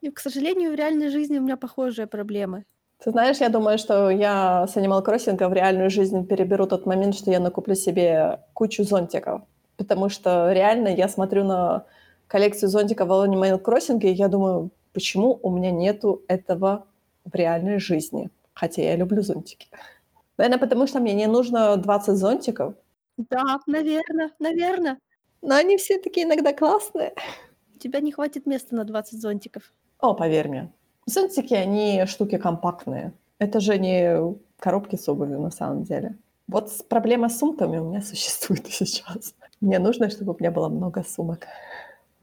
И, к сожалению, в реальной жизни у меня похожие проблемы. Ты знаешь, я думаю, что я с Animal Crossing в реальную жизнь переберу тот момент, что я накуплю себе кучу зонтиков потому что реально я смотрю на коллекцию зонтиков в Animal Crossing, и я думаю, почему у меня нету этого в реальной жизни, хотя я люблю зонтики. Наверное, потому что мне не нужно 20 зонтиков. Да, наверное, наверное. Но они все такие иногда классные. У тебя не хватит места на 20 зонтиков. О, поверь мне. Зонтики, они штуки компактные. Это же не коробки с обувью на самом деле. Вот проблема с сумками у меня существует сейчас. Мне нужно, чтобы у меня было много сумок.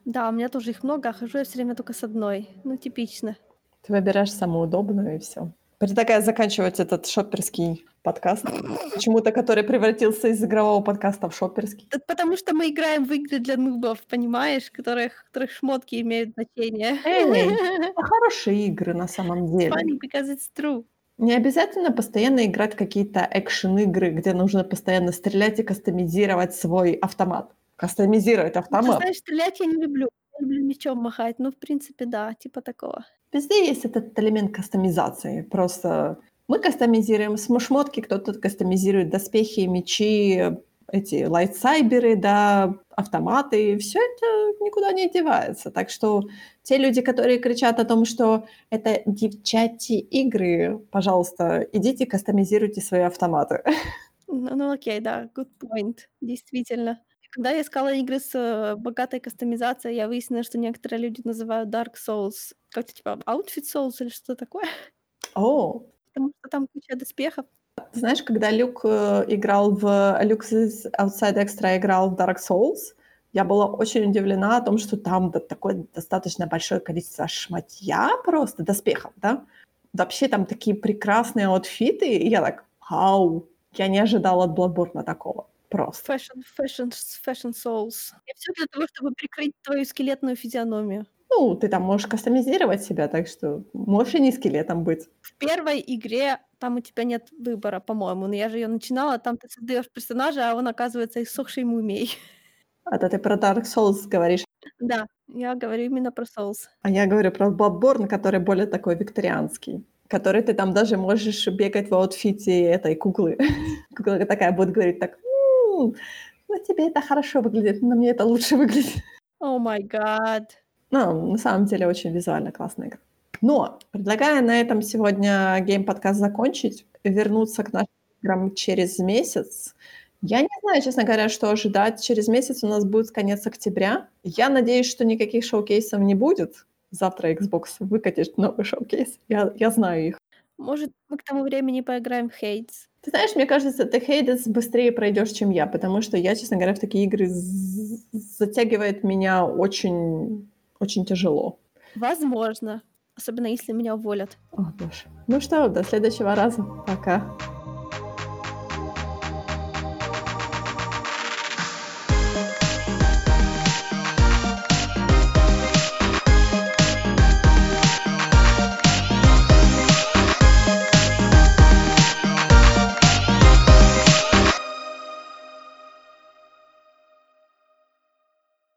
Да, у меня тоже их много, а хожу я все время только с одной. Ну, типично. Ты выбираешь самую удобную и все. Предлагаю заканчивать этот шопперский подкаст. Почему-то, который превратился из игрового подкаста в шопперский. Потому что мы играем в игры для нубов, понимаешь, которых, которых шмотки имеют значение. Эй, хорошие игры на самом деле. Funny because it's true. Не обязательно постоянно играть какие-то экшен-игры, где нужно постоянно стрелять и кастомизировать свой автомат. Кастомизировать автомат. Ну, ты знаешь, стрелять я не люблю. Я люблю мечом махать. Ну, в принципе, да, типа такого. Везде есть этот элемент кастомизации. Просто мы кастомизируем шмотки, кто-то кастомизирует доспехи, мечи, эти лайтсайберы, да, автоматы, все это никуда не девается. Так что те люди, которые кричат о том, что это девчачьи игры, пожалуйста, идите кастомизируйте свои автоматы. Ну, ну окей, да, good point, действительно. Когда я искала игры с э, богатой кастомизацией, я выяснила, что некоторые люди называют Dark Souls как-то типа Outfit Souls или что такое. О, Потому что там куча доспехов. Знаешь, когда Люк э, играл в... Люк из Outside Extra играл в Dark Souls, я была очень удивлена о том, что там такое достаточно большое количество шматья просто, доспехов, да? Вообще там такие прекрасные аутфиты, и я так, ау, я не ожидала от Bloodborne такого. Просто. Fashion, fashion, fashion souls. И все для того, чтобы прикрыть твою скелетную физиономию. Ну, ты там можешь кастомизировать себя, так что можешь и не скелетом быть. В первой игре там у тебя нет выбора, по-моему. Но я же ее начинала, там ты создаешь персонажа, а он оказывается иссохшей мумией. Это ты про Dark Souls говоришь? Да, я говорю именно про Souls. А я говорю про Bloodborne, который более такой викторианский который ты там даже можешь бегать в outfit е этой куклы. Кукла такая будет говорить так, ну, тебе это хорошо выглядит, но мне это лучше выглядит. Oh my god. Ну, на самом деле очень визуально классная игра. Но предлагаю на этом сегодня game-подкаст закончить, вернуться к нашим играм через месяц. Я не знаю, честно говоря, что ожидать. Через месяц у нас будет конец октября. Я надеюсь, что никаких showcase ов не будет. Завтра Xbox выкатит новый шоукейс. Я, я знаю их. Может, мы к тому времени поиграем в Хейтс? Ты знаешь, мне кажется, ты Hades быстрее пройдешь, чем я, потому что я, честно говоря, в такие игры затягивает меня очень, очень тяжело. Возможно особенно если меня уволят. О, боже. Ну что, до следующего раза. Пока.